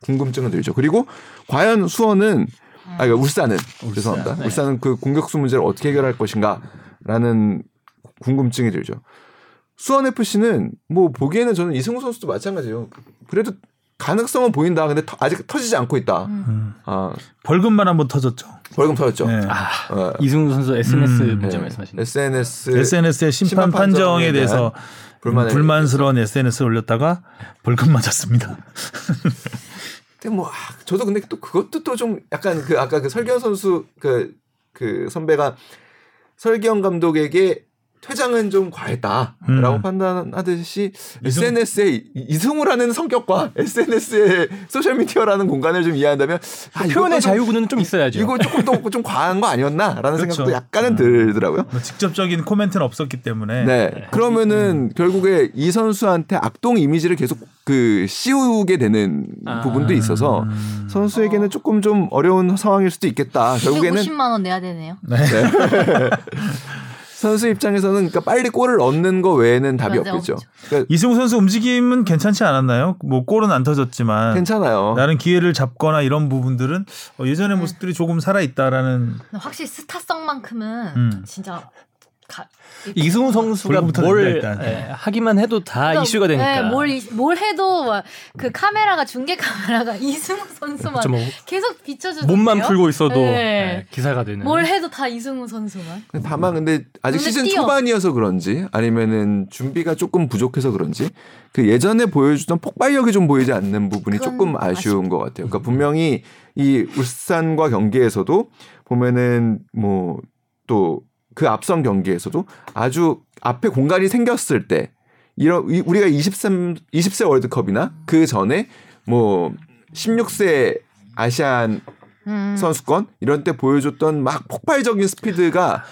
궁금증은 들죠. 그리고 과연 수원은 아 그러니까 울산은 죄송합니다. 네. 울산은 그 공격수 문제를 어떻게 해결할 것인가라는 궁금증이 들죠. 수원 FC는 뭐 보기에는 저는 이승우 선수도 마찬가지예요. 그래도 가능성은 보인다. 근데 터- 아직 터지지 않고 있다. 음. 아 벌금만 한번 터졌죠. 벌금 터졌죠. 네. 아, 어, 이승우 선수 SNS 음, 문제 네. 말씀하시는 SNS SNS의 심판 심판 판정에 대해서 불만을 불만스러운 SNS를 올렸다가 벌금 맞았습니다. 근데 뭐 아, 저도 근데 또 그것도 또 좀 약간 그 아까 그 설경 선수 그그 선배가 설경 감독에게 퇴장은 좀 과했다라고 음. 판단하듯이 이승- SNS의 이승우라는 성격과 SNS의 소셜 미디어라는 공간을 좀 이해한다면 아, 표현의 자유구는 좀 있어야죠. 이거 조금 더 좀 과한 거 아니었나라는 그렇죠. 생각도 약간은 들더라고요. 뭐 직접적인 코멘트는 없었기 때문에 네. 그러면은 결국에 이 선수한테 악동 이미지를 계속 그 씌우게 되는 아. 부분도 있어서 음. 선수에게는 조금 좀 어려운 상황일 수도 있겠다. 결국에는 150만 원 내야 되네요. 선수 입장에서는 그러니까 빨리 골을 얻는 거 외에는 답이 맞아, 없겠죠. 그러니까 이승우 선수 움직임은 괜찮지 않았나요? 뭐 골은 안 터졌지만 괜찮아요. 나는 기회를 잡거나 이런 부분들은 어, 예전의 모습들이 조금 살아 있다라는 확실히 스타성만큼은 음. 진짜 가, 이승우 선수가 뭘. 예, 하기만 해도 다 그러니까, 이슈가 되니까. 네, 뭘, 이- 뭘 해도 막 그 카메라가 중계 카메라가 이승우 선수만 뭐 계속 비춰주는 몸만 풀고 있어도 네. 예, 기사가 되는. 뭘 해도 다 이승우 선수만. 다만 근데 아직 시즌 띄어. 초반이어서 그런지 아니면은 준비가 조금 부족해서 그런지 그 예전에 보여주던 폭발력이 좀 보이지 않는 부분이 조금 아쉬운 것 같아요. 그러니까 분명히 이 울산과 경기에서도 보면은 뭐또 그 앞선 경기에서도 아주 앞에 공간이 생겼을 때 이런 이- 우리가 23 20세 월드컵이나 그 전에 뭐 16세 아시안 음, 선수권 이런 때 보여줬던 막 폭발적인 스피드가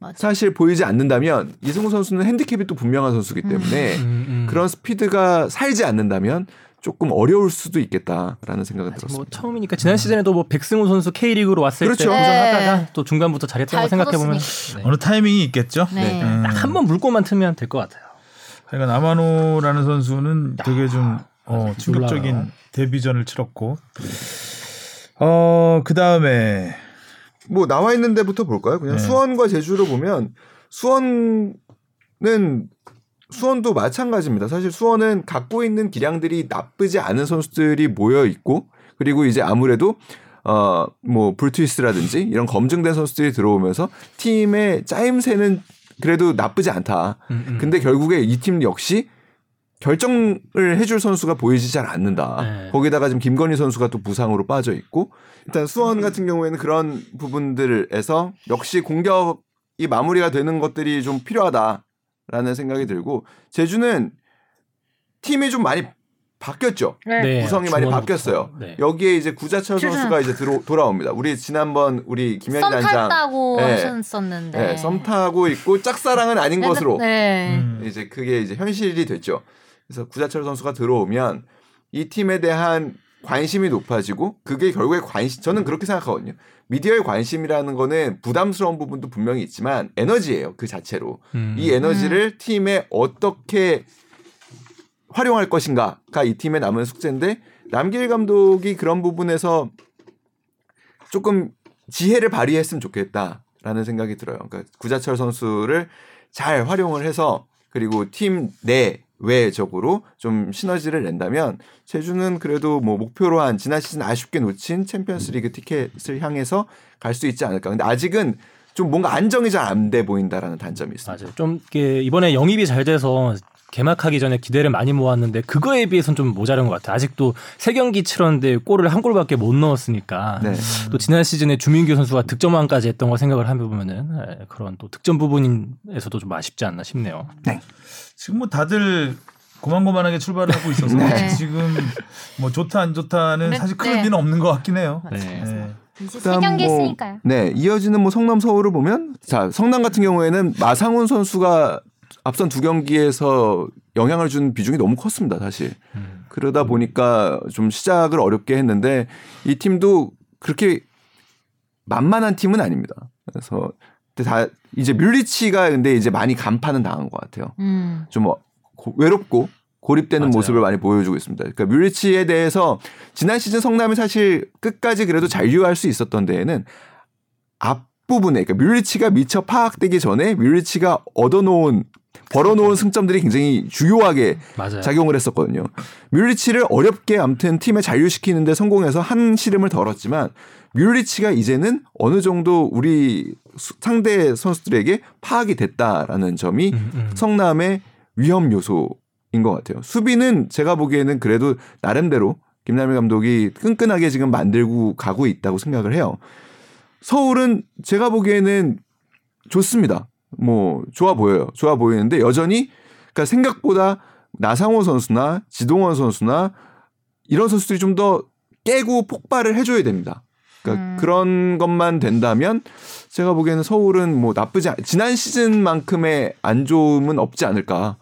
맞아. 사실 보이지 않는다면 이승우 선수는 핸디캡이 또 분명한 선수기 때문에 음, 음. 그런 스피드가 살지 않는다면 조금 어려울 수도 있겠다라는 생각은 뭐 들었습니다. 처음이니까 지난 시즌에도 뭐 백승우 선수 K리그로 왔을 그렇죠. 때 도전하다가 네. 또 중간부터 잘했던 잘거 생각해 보면 터졌으니까. 어느 타이밍이 있겠죠. 네. 음. 한번 물고만 트면 될 것 같아요. 그러니까 나마노라는 선수는 되게 좀 어, 충격적인 놀라워요. 데뷔전을 치렀고 어, 그다음에 뭐 나와 있는 데부터 볼까요? 그냥 네. 수원과 제주로 보면 수원은 수원도 마찬가지입니다. 사실 수원은 갖고 있는 기량들이 나쁘지 않은 선수들이 모여 있고 그리고 이제 아무래도 어뭐 불트위스라든지 이런 검증된 선수들이 들어오면서 팀의 짜임새는 그래도 나쁘지 않다. 음, 음. 근데 결국에 이 팀 역시 결정을 해줄 선수가 보이지 잘 않는다. 네. 거기다가 지금 김건희 선수가 또 부상으로 빠져 있고 일단 수원 같은 경우에는 그런 부분들에서 역시 공격이 마무리가 되는 것들이 좀 필요하다 라는 생각이 들고 제주는 팀이 좀 많이 바뀌었죠. 네, 구성이 많이. 바뀌었어요. 네. 여기에 이제 구자철 선수가 이제 들어 돌아옵니다. 우리 지난번 우리 김현희 썸 단장 탈다고 네. 하셨었는데. 네, 썸 타고 있고 짝사랑은 아닌 네, 것으로 네. 음. 이제 그게 이제 현실이 됐죠. 그래서 구자철 선수가 들어오면 이 팀에 대한 관심이 높아지고 그게 결국에 관심 저는 그렇게 생각하거든요. 미디어의 관심이라는 거는 부담스러운 부분도 분명히 있지만 에너지예요. 그 자체로. 음. 이 에너지를 팀에 어떻게 활용할 것인가가 이 팀의 남은 숙제인데 남길 감독이 그런 부분에서 조금 지혜를 발휘했으면 좋겠다라는 생각이 들어요. 그러니까 구자철 선수를 잘 활용을 해서 그리고 팀 내 외적으로 좀 시너지를 낸다면 제주는 그래도 뭐 목표로 한 지난 시즌 아쉽게 놓친 챔피언스리그 티켓을 향해서 갈 수 있지 않을까. 근데 아직은 좀 뭔가 안정이 잘 안 돼 보인다라는 단점이 있습니다. 맞아요. 좀 이번에 영입이 잘 돼서 개막하기 전에 기대를 많이 모았는데 그거에 비해서는 좀 모자란 것 같아요. 아직도 세 경기 치렀는데 골을 한 골밖에 못 넣었으니까 네. 또 지난 시즌에 주민규 선수가 득점왕까지 했던 거 생각을 해보면은 예, 그런 또 득점 부분에서도 좀 아쉽지 않나 싶네요. 지금 뭐 다들 고만고만하게 출발을 하고 있어서 네. 지금 뭐 좋다 안 좋다는 네, 사실 큰 네. 의미는 없는 것 같긴 해요. 네. 네. 그다음 뭐. 네, 이어지는 뭐 성남 서울을 보면 자, 성남 같은 경우에는 마상훈 선수가 앞선 두 경기에서 영향을 준 비중이 너무 컸습니다, 사실. 음. 그러다 보니까 좀 시작을 어렵게 했는데 이 팀도 그렇게 만만한 팀은 아닙니다. 그래서 근데 다 이제 뮬리치가 근데 이제 많이 간파는 당한 것 같아요. 음. 좀 어, 고- 외롭고 고립되는 맞아요. 모습을 많이 보여주고 있습니다. 그러니까 뮬리치에 대해서 지난 시즌 성남이 사실 끝까지 그래도 잔류할 수 있었던 데에는 앞부분에 그러니까 뮬리치가 미처 파악되기 전에 뮬리치가 얻어놓은 벌어놓은 승점들이 굉장히 중요하게 맞아요. 작용을 했었거든요. 뮬리치를 어렵게 암튼 팀에 잔류시키는데 성공해서 한 시름을 덜었지만 뮬리치가 이제는 어느 정도 우리 수- 상대 선수들에게 파악이 됐다라는 점이 음, 음. 성남의 위험 요소인 것 같아요. 수비는 제가 보기에는 그래도 나름대로 김남일 감독이 끈끈하게 지금 만들고 가고 있다고 생각을 해요. 서울은 제가 보기에는 좋습니다. 뭐 좋아 보여요. 좋아 보이는데 여전히 그러니까 생각보다 나상호 선수나 지동원 선수나 이런 선수들이 좀 더 깨고 폭발을 해줘야 됩니다. 그러니까 음. 그런 것만 된다면 제가 보기에는 서울은 뭐 나쁘지 않, 지난 시즌만큼의 안 좋음은 없지 않을까.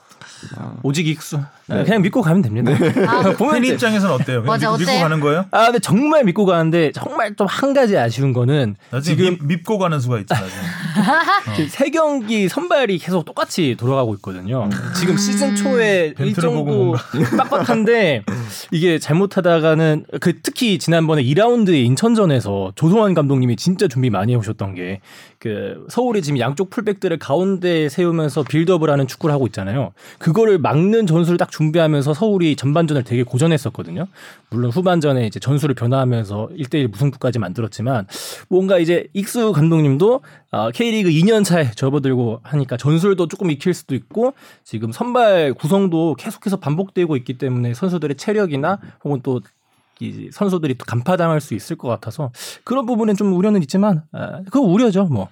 오직 익수. 아, 그냥 믿고 가면 됩니다. 보면 팬 돼. 입장에서는 어때요? 맞아, 믿- 믿고 어때요? 가는 거예요? 아, 근데 정말 믿고 가는데 정말 좀 한 가지 아쉬운 거는 지금 밉, 밉고 가는 수가 있잖아. 지금 세 경기 선발이 계속 똑같이 돌아가고 있거든요. 지금 시즌 초에 일정도 빡빡한데 이게 잘못하다가는 그 특히 지난번에 2라운드의 인천전에서 조성환 감독님이 진짜 준비 많이 해오셨던 게 그 서울이 지금 양쪽 풀백들을 가운데 세우면서 빌드업을 하는 축구를 하고 있잖아요. 그 거를 막는 전술을 딱 준비하면서 서울이 전반전을 되게 고전했었거든요. 물론 후반전에 이제 전술을 변화하면서 1대1 무승부까지 만들었지만 뭔가 이제 익수 감독님도 아, K리그 2년 차에 접어들고 하니까 전술도 조금 익힐 수도 있고 지금 선발 구성도 계속해서 반복되고 있기 때문에 선수들의 체력이나 혹은 또이 선수들이 또 간파당할 수 있을 것 같아서 그런 부분은 좀 우려는 있지만 아, 그거 우려죠 뭐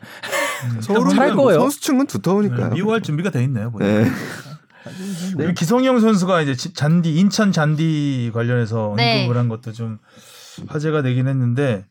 서울은 뭐 거예요. 선수층은 두터우니까요. 네, 미워할 준비가 돼 있네요. 보니까. 네. 그리고 기성용 선수가 이제 지- 잔디 인천 잔디 관련해서 네. 언급을 한 것도 좀 화제가 되긴 했는데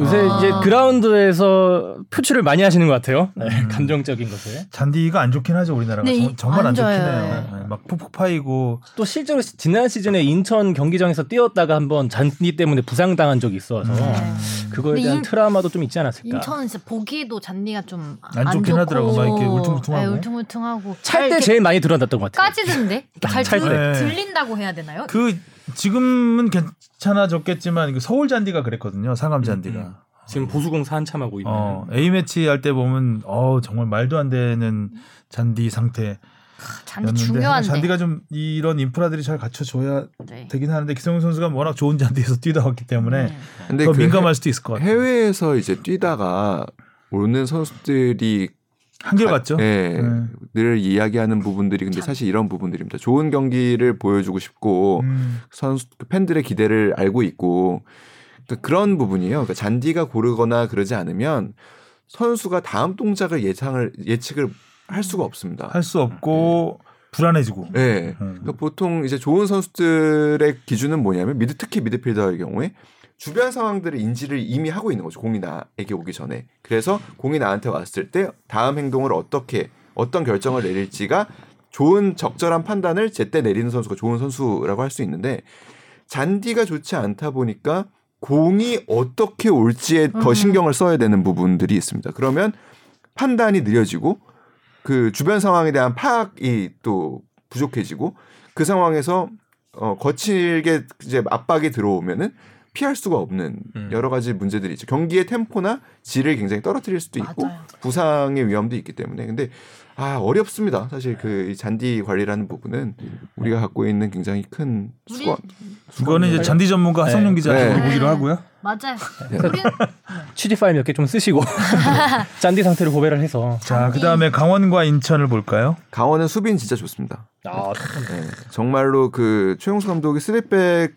요새 아. 이제 그라운드에서 표출을 많이 하시는 것 같아요 네, 감정적인 것을 잔디가 안 좋긴 하죠 우리나라가 네, 정, 정말 안, 안 좋긴. 해요. 네, 막 푹푹 파이고 또 실제로 시- 지난 시즌에 인천 경기장에서 뛰었다가 한번 잔디 때문에 부상당한 적이 있어서 네. 그거에 대한 인- 트라우마도 좀 있지 않았을까 인천은 진짜 보기도 잔디가 좀안안 좋긴 좋고 하더라고. 막 이렇게 울퉁불퉁하고. 네, 울퉁불퉁하고 찰 때 제일 많이 드러났던 것 같아요 까지던데 잘찰 들, 때. 들린다고 해야 되나요? 그 지금은 괜찮아졌겠지만 그 서울 잔디가 그랬거든요 상암 잔디가 음. 지금 보수공사 한참 하고 있는 어, A 매치 할 때 보면 어 정말 말도 안 되는 잔디 상태. 잔디 중요한데. 잔디가 좀 이런 인프라들이 잘 갖춰줘야 네. 되긴 하는데 기성용 선수가 워낙 좋은 잔디에서 뛰다 왔기 때문에 네. 근데 더 그 민감할 수도 있을 것 같아요. 해외에서 이제 뛰다가 오는 선수들이 한결같죠. 예, 네. 늘 이야기하는 부분들이 근데 사실 이런 부분들입니다. 좋은 경기를 보여주고 싶고 음, 선수 그 팬들의 기대를 알고 있고 그러니까 그런 부분이에요. 그러니까 잔디가 고르거나 그러지 않으면 선수가 다음 동작을 예상을 예측을 할 수가 없습니다. 할 수 없고 불안해지고. 네. 음. 그러니까 보통 이제 좋은 선수들의 기준은 뭐냐면 미드 특히 미드필더의 경우에 주변 상황들을 인지를 이미 하고 있는 거죠. 공이 나에게 오기 전에. 그래서 공이 나한테 왔을 때 다음 행동을 어떻게 어떤 결정을 내릴지가 좋은 적절한 판단을 제때 내리는 선수가 좋은 선수라고 할 수 있는데 잔디가 좋지 않다 보니까 공이 어떻게 올지에 더 음. 신경을 써야 되는 부분들이 있습니다. 그러면 판단이 느려지고 그 주변 상황에 대한 파악이 또 부족해지고 그 상황에서 어 거칠게 이제 압박이 들어오면은 피할 수가 없는 음. 여러 가지 문제들이 있죠. 경기의 템포나 질을 굉장히 떨어뜨릴 수도 있고 맞아요. 부상의 위험도 있기 때문에 근데 아 어렵습니다. 사실 그이 잔디 관리라는 부분은 우리가 갖고 있는 굉장히 큰 수건. 그거는 이제 잔디 전문가 하성룡 기자 네. 네. 보기로 하고요. 맞아요. 네. 취지 파일 몇 개 좀 쓰시고 잔디 상태를 고배를 해서 자, 잔디. 그 다음에 강원과 인천을 볼까요? 강원은 수비는 진짜 좋습니다. 아, 네, 정말로 그 최용수 감독이 쓰리백을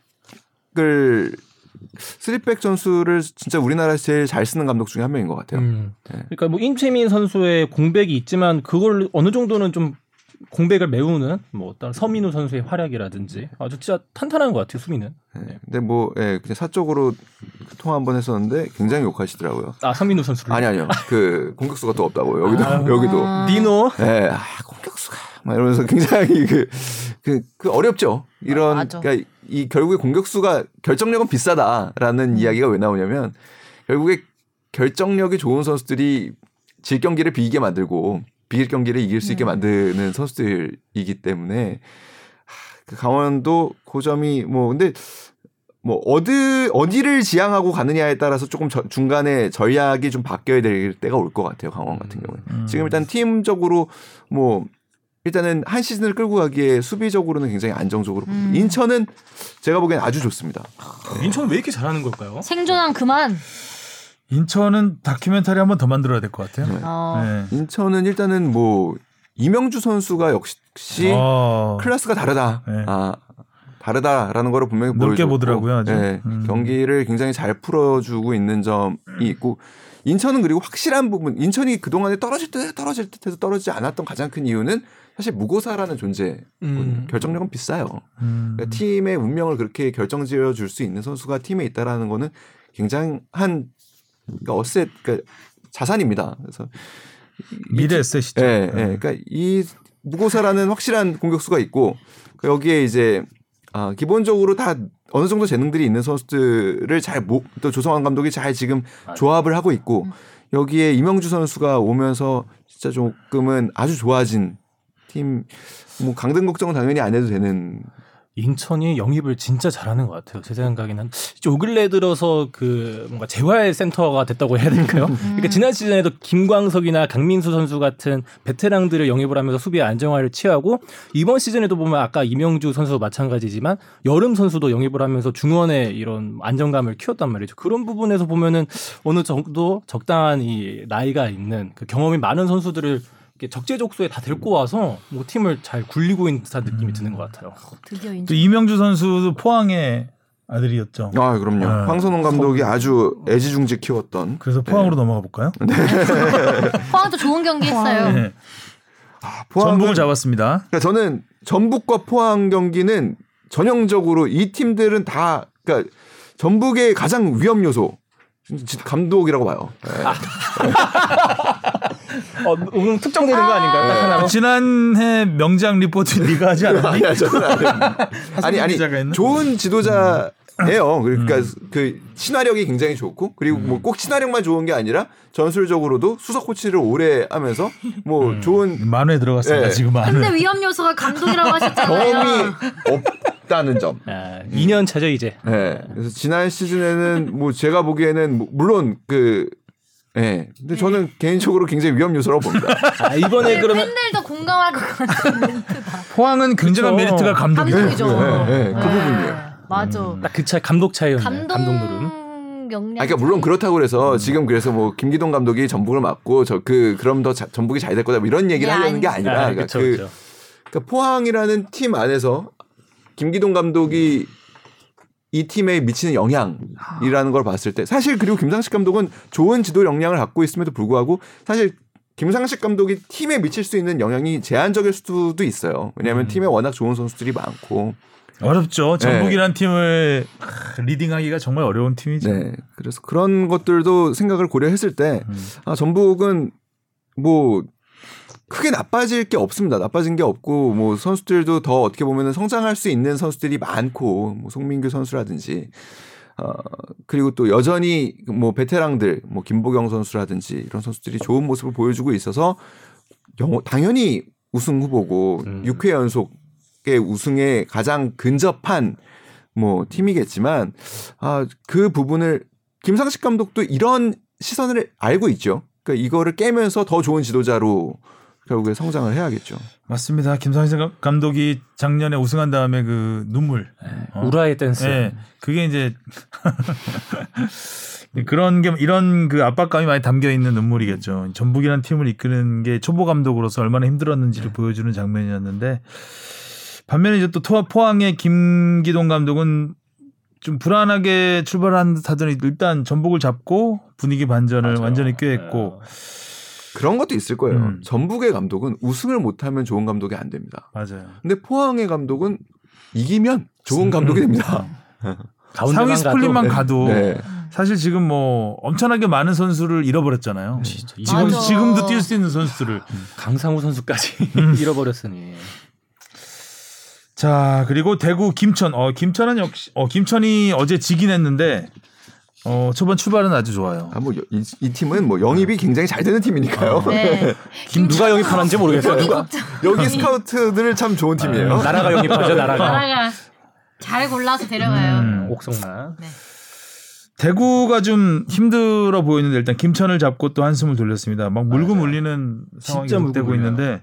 쓰리백 전술을 진짜 우리나라에서 제일 잘 쓰는 감독 중에 한 명인 것 같아요. 음. 네. 그러니까 뭐 임채민 선수의 공백이 있지만 그걸 어느 정도는 좀 공백을 메우는 뭐 어떤 서민우 선수의 활약이라든지 아주 진짜 탄탄한 것 같아요 수비는. 네. 근데 뭐 예, 그냥 사적으로 통화 한 번 했었는데 굉장히 욕하시더라고요. 아 서민우 선수를. 아니 아니요. 그 공격수가 또 없다고 여기도 여기도. 아. 니노. 예, 아, 공격수가 막 이러면서 굉장히 그, 그, 그 어렵죠. 이런 맞아. 그러니까 이 결국에 공격수가 결정력은 비싸다라는 이야기가 왜 나오냐면 결국에 결정력이 좋은 선수들이 질 경기를 비기게 만들고 비길 경기를 이길 수 있게 만드는 선수들이기 때문에 하, 그 강원도 그 점이 뭐 근데 뭐 어디 어디를 지향하고 가느냐에 따라서 조금 저- 중간에 전략이 좀 바뀌어야 될 때가 올 것 같아요 강원 같은 경우에 음. 지금 일단 팀적으로 뭐 일단은 한 시즌을 끌고 가기에 수비적으로는 굉장히 안정적으로 음. 인천은 제가 보기엔 아주 좋습니다. 인천 왜 이렇게 잘하는 걸까요? 생존한 그만. 인천은 다큐멘터리 한번 더 만들어야 될 것 같아요. 어. 네. 인천은 일단은 뭐 이명주 선수가 역시 어, 클래스가 다르다. 네. 아 다르다라는 거를 분명히 넓게 보더라고요, 아주. 네, 음. 경기를 굉장히 잘 풀어주고 있는 점이 있고 인천은 그리고 확실한 부분 인천이 그 동안에 떨어질 듯 떨어질 듯해서 떨어지지 않았던 가장 큰 이유는 사실 무고사라는 존재 음. 결정력은 비싸요. 음. 그러니까 팀의 운명을 그렇게 결정지어 줄 수 있는 선수가 팀에 있다라는 거는 굉장한 그러니까 어셋 그러니까 자산입니다. 그래서 미래 에셋이죠. 예, 예. 그러니까 이 무고사라는 확실한 공격수가 있고 그 여기에 이제 아, 기본적으로 다 어느 정도 재능들이 있는 선수들을 잘또 조성환 감독이 잘 지금 조합을 하고 있고 여기에 이명주 선수가 오면서 진짜 조금은 아주 좋아진 팀 뭐 강등 걱정은 당연히 안 해도 되는 인천이 영입을 진짜 잘하는 것 같아요. 제 생각에는 요 근래 들어서 그 뭔가 재활 센터가 됐다고 해야 될까요? 그러니까 지난 시즌에도 김광석이나 강민수 선수 같은 베테랑들을 영입을 하면서 수비의 안정화를 취하고 이번 시즌에도 보면 아까 이명주 선수 마찬가지지만 여름 선수도 영입을 하면서 중원의 이런 안정감을 키웠단 말이죠. 그런 부분에서 보면은 어느 정도 적당한 이 나이가 있는 그 경험이 많은 선수들을 적재적소에 다 데리고 와서 뭐 팀을 잘 굴리고 있는 듯한 느낌이 드는 것 같아요. 드디어 또. 이명주 선수도 포항의 아들이었죠. 아 그럼요 네. 황선홍 감독이 아주 애지중지 키웠던 그래서 포항으로 넘어가 볼까요? 포항도 좋은 경기 했어요. 네. 아, 포항은- 전북을 잡았습니다. 그러니까 저는 전북과 포항 경기는 전형적으로 이 팀들은 다 그러니까 전북의 가장 위험 요소 지- 감독이라고 봐요. 네. 어, 오늘 특정되는 거 아닌가요? 딱 하나로? 지난해 명장 리포트 네가 하지 않았니? 아니야, 저는 안 해요. 아니 아니 기자가 했나? 좋은 지도자 예요. 그러니까 그 친화력이 굉장히 좋고 그리고 뭐꼭 친화력만 좋은 게 아니라 전술적으로도 수석 코치를 오래 하면서 뭐 좋은 만회 들어갔습니다. 네. 지금 만회. 근데 위험 요소가 감독이라고 하셨잖아요. 경험이 없다는 점. 아, 2년 차죠 이제. 네. 그래서 지난 시즌에는 뭐 제가 보기에는 뭐 물론 그 예. 근데 저는 개인적으로 굉장히 위험 요소라고 봅니다. 아, 이번에 그러면 팬들도 공감할 것 같은 멘트다. 포항은 굉장한 그쵸. 메리트가 감독이에요. 감독이죠. 네, 네, 그 부분이에요. 맞아. 딱그 차이 감독 차이였네. 감독 감독 누름. 역량. 아, 그러니까 물론 그렇다고 그래서 지금 그래서 뭐 김기동 감독이 전북을 맡고 저 그 그럼 더 자- 전북이 잘 될 거다 뭐 이런 얘기를 네, 하려는 게 아니지. 아니라 아, 그러니까 그쵸, 그 그쵸. 그러니까 포항이라는 팀 안에서 김기동 감독이 이 팀에 미치는 영향이라는 걸 봤을 때 사실 그리고 김상식 감독은 좋은 지도 역량을 갖고 있음에도 불구하고 사실 김상식 감독이 팀에 미칠 수 있는 영향이 제한적일 수도 있어요. 왜냐하면 팀에 워낙 좋은 선수들이 많고. 어렵죠. 전북이란 팀을 하, leading하기가 정말 어려운 팀이죠. 네. 그래서 그런 것들도 생각을 고려했을 때 음. 아, 전북은 뭐 크게 나빠질 게 없습니다. 나빠진 게 없고 뭐 선수들도 더 어떻게 보면은 성장할 수 있는 선수들이 많고 뭐 송민규 선수라든지 어 그리고 또 여전히 뭐 베테랑들 뭐 김보경 선수라든지 이런 선수들이 좋은 모습을 보여주고 있어서 영 당연히 우승 후보고 음. 6회 연속의 우승에 가장 근접한 뭐 팀이겠지만 아 그 부분을 김상식 감독도 이런 시선을 알고 있죠. 그러니까 이거를 깨면서 더 좋은 지도자로 결국에 성장을 해야겠죠. 맞습니다. 김상식 감독이 작년에 우승한 다음에 그 눈물. 어. 우라의 댄스. 네, 그게 이제 그런 게 이런 그 압박감이 많이 담겨 있는 눈물이겠죠. 전북이라는 팀을 이끄는 게 초보 감독으로서 얼마나 힘들었는지를 보여주는 장면이었는데 반면에 이제 또 토- 포항의 김기동 감독은 좀 불안하게 출발한 듯 하더니 일단 전북을 잡고 분위기 반전을 맞아요. 완전히 꾀했고 그런 것도 있을 거예요. 음. 전북의 감독은 우승을 못하면 좋은 감독이 안 됩니다. 맞아요. 근데 포항의 감독은 이기면 좋은 감독이 됩니다. 가운데만 상위 스플릿만 가도 가도 네. 사실 지금 뭐 엄청나게 많은 선수를 잃어버렸잖아요. 진짜 지금 맞아. 지금도 뛸 수 있는 선수들을 강상우 선수까지 음. 잃어버렸으니. 자 그리고 대구 김천 어 김천은 역시 어 김천이 어제 지긴 했는데 어, 초반 출발은 아주 좋아요. 아, 뭐, 이, 이 팀은 뭐 영입이 굉장히 잘 되는 팀이니까요. 네. 김 누가 영입하는지 모르겠어요. 누가 여기 스카우트들 참 좋은 팀이에요. 나라가 영입하죠. 나라가. 나라가 잘 골라서 데려가요. 음. 옥성나. 대구가 좀 힘들어 보이는데 일단 김천을 잡고 또 한숨을 돌렸습니다. 막 물고 물리는 상황이 되고. 있는데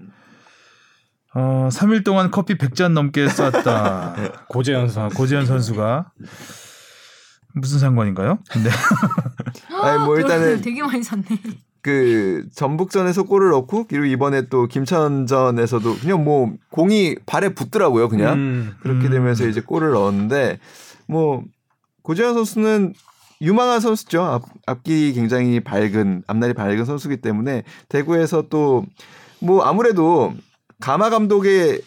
어, 3일 동안 커피 100잔 넘게 쐈다. 고재현 아, 선수. 고지현 선수가 무슨 상관인가요? 근데 아니, 뭐 일단은 되게 많이 샀네. 그 전북전에서 골을 넣고 그리고 이번에 또 김천전에서도 그냥 뭐 공이 발에 붙더라고요. 그냥 음. 그렇게 음. 되면서 이제 골을 넣었는데 뭐 고재현 선수는 유망한 선수죠. 앞, 앞길이 굉장히 밝은 앞날이 밝은 선수기 때문에 대구에서 또 뭐 아무래도 가마 감독의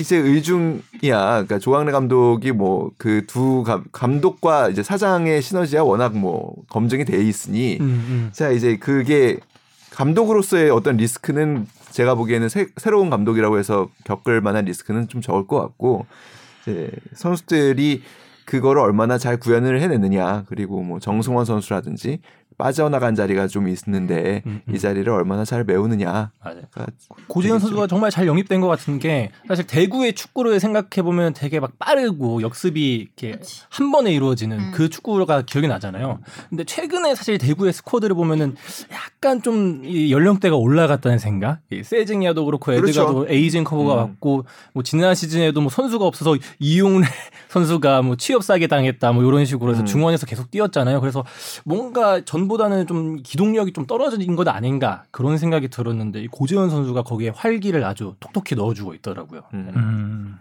이제 의중이야. 그러니까 조광래 감독이 뭐 그 두 감독과 이제 사장의 시너지가 워낙 뭐 검증이 돼 있으니 음, 음. 자 이제 그게 감독으로서의 어떤 리스크는 제가 보기에는 새, 새로운 감독이라고 해서 겪을 만한 리스크는 좀 적을 것 같고 이제 선수들이 그거를 얼마나 잘 구현을 해내느냐 그리고 뭐 정승원 선수라든지 빠져나간 자리가 좀 있는데 음, 음. 이 자리를 얼마나 잘 메우느냐가 맞아요. 고재현 선수가 정말 잘 영입된 것 같은 게 사실 대구의 축구를 생각해 보면 되게 막 빠르고 역습이 이렇게 그치. 한 번에 이루어지는 음. 그 축구가 기억이 나잖아요. 근데 최근에 사실 대구의 스쿼드를 보면은 약간 좀이 연령대가 올라갔다는 생각. 이 세징야도 그렇고 그렇죠. 에드가도 에이징 커버가 음. 왔고 뭐 지난 시즌에도 뭐 선수가 없어서 이용래 선수가 뭐 취업 사기 당했다 뭐 이런 식으로 해서 음. 중원에서 계속 뛰었잖아요. 그래서 뭔가 전 보다는 좀 기동력이 좀 떨어진 것 아닌가 그런 생각이 들었는데 이 고재현 선수가 거기에 활기를 아주 톡톡히 넣어주고 있더라고요. 음. 음.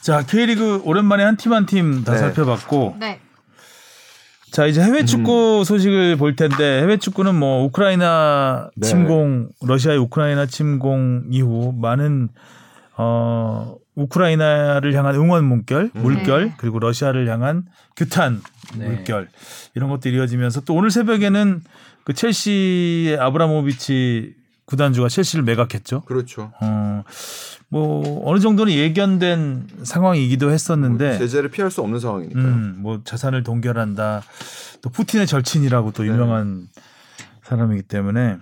자 K리그 오랜만에 한 팀 한 팀다 네. 살펴봤고 네. 자 이제 해외 축구 음. 소식을 볼 텐데 해외 축구는 뭐 우크라이나 네. 침공 러시아의 우크라이나 침공 이후 많은 어 우크라이나를 향한 응원 문결, 음. 물결 네. 그리고 러시아를 향한 규탄 네. 물결 이런 것들이 이어지면서 또 오늘 새벽에는 그 첼시의 아브라모비치 구단주가 첼시를 매각했죠. 그렇죠. 어, 뭐 어느 정도는 예견된 상황이기도 했었는데 제재를 피할 수 없는 상황이니까요. 음, 뭐 자산을 동결한다. 또 푸틴의 절친이라고 또 네. 유명한 사람이기 때문에.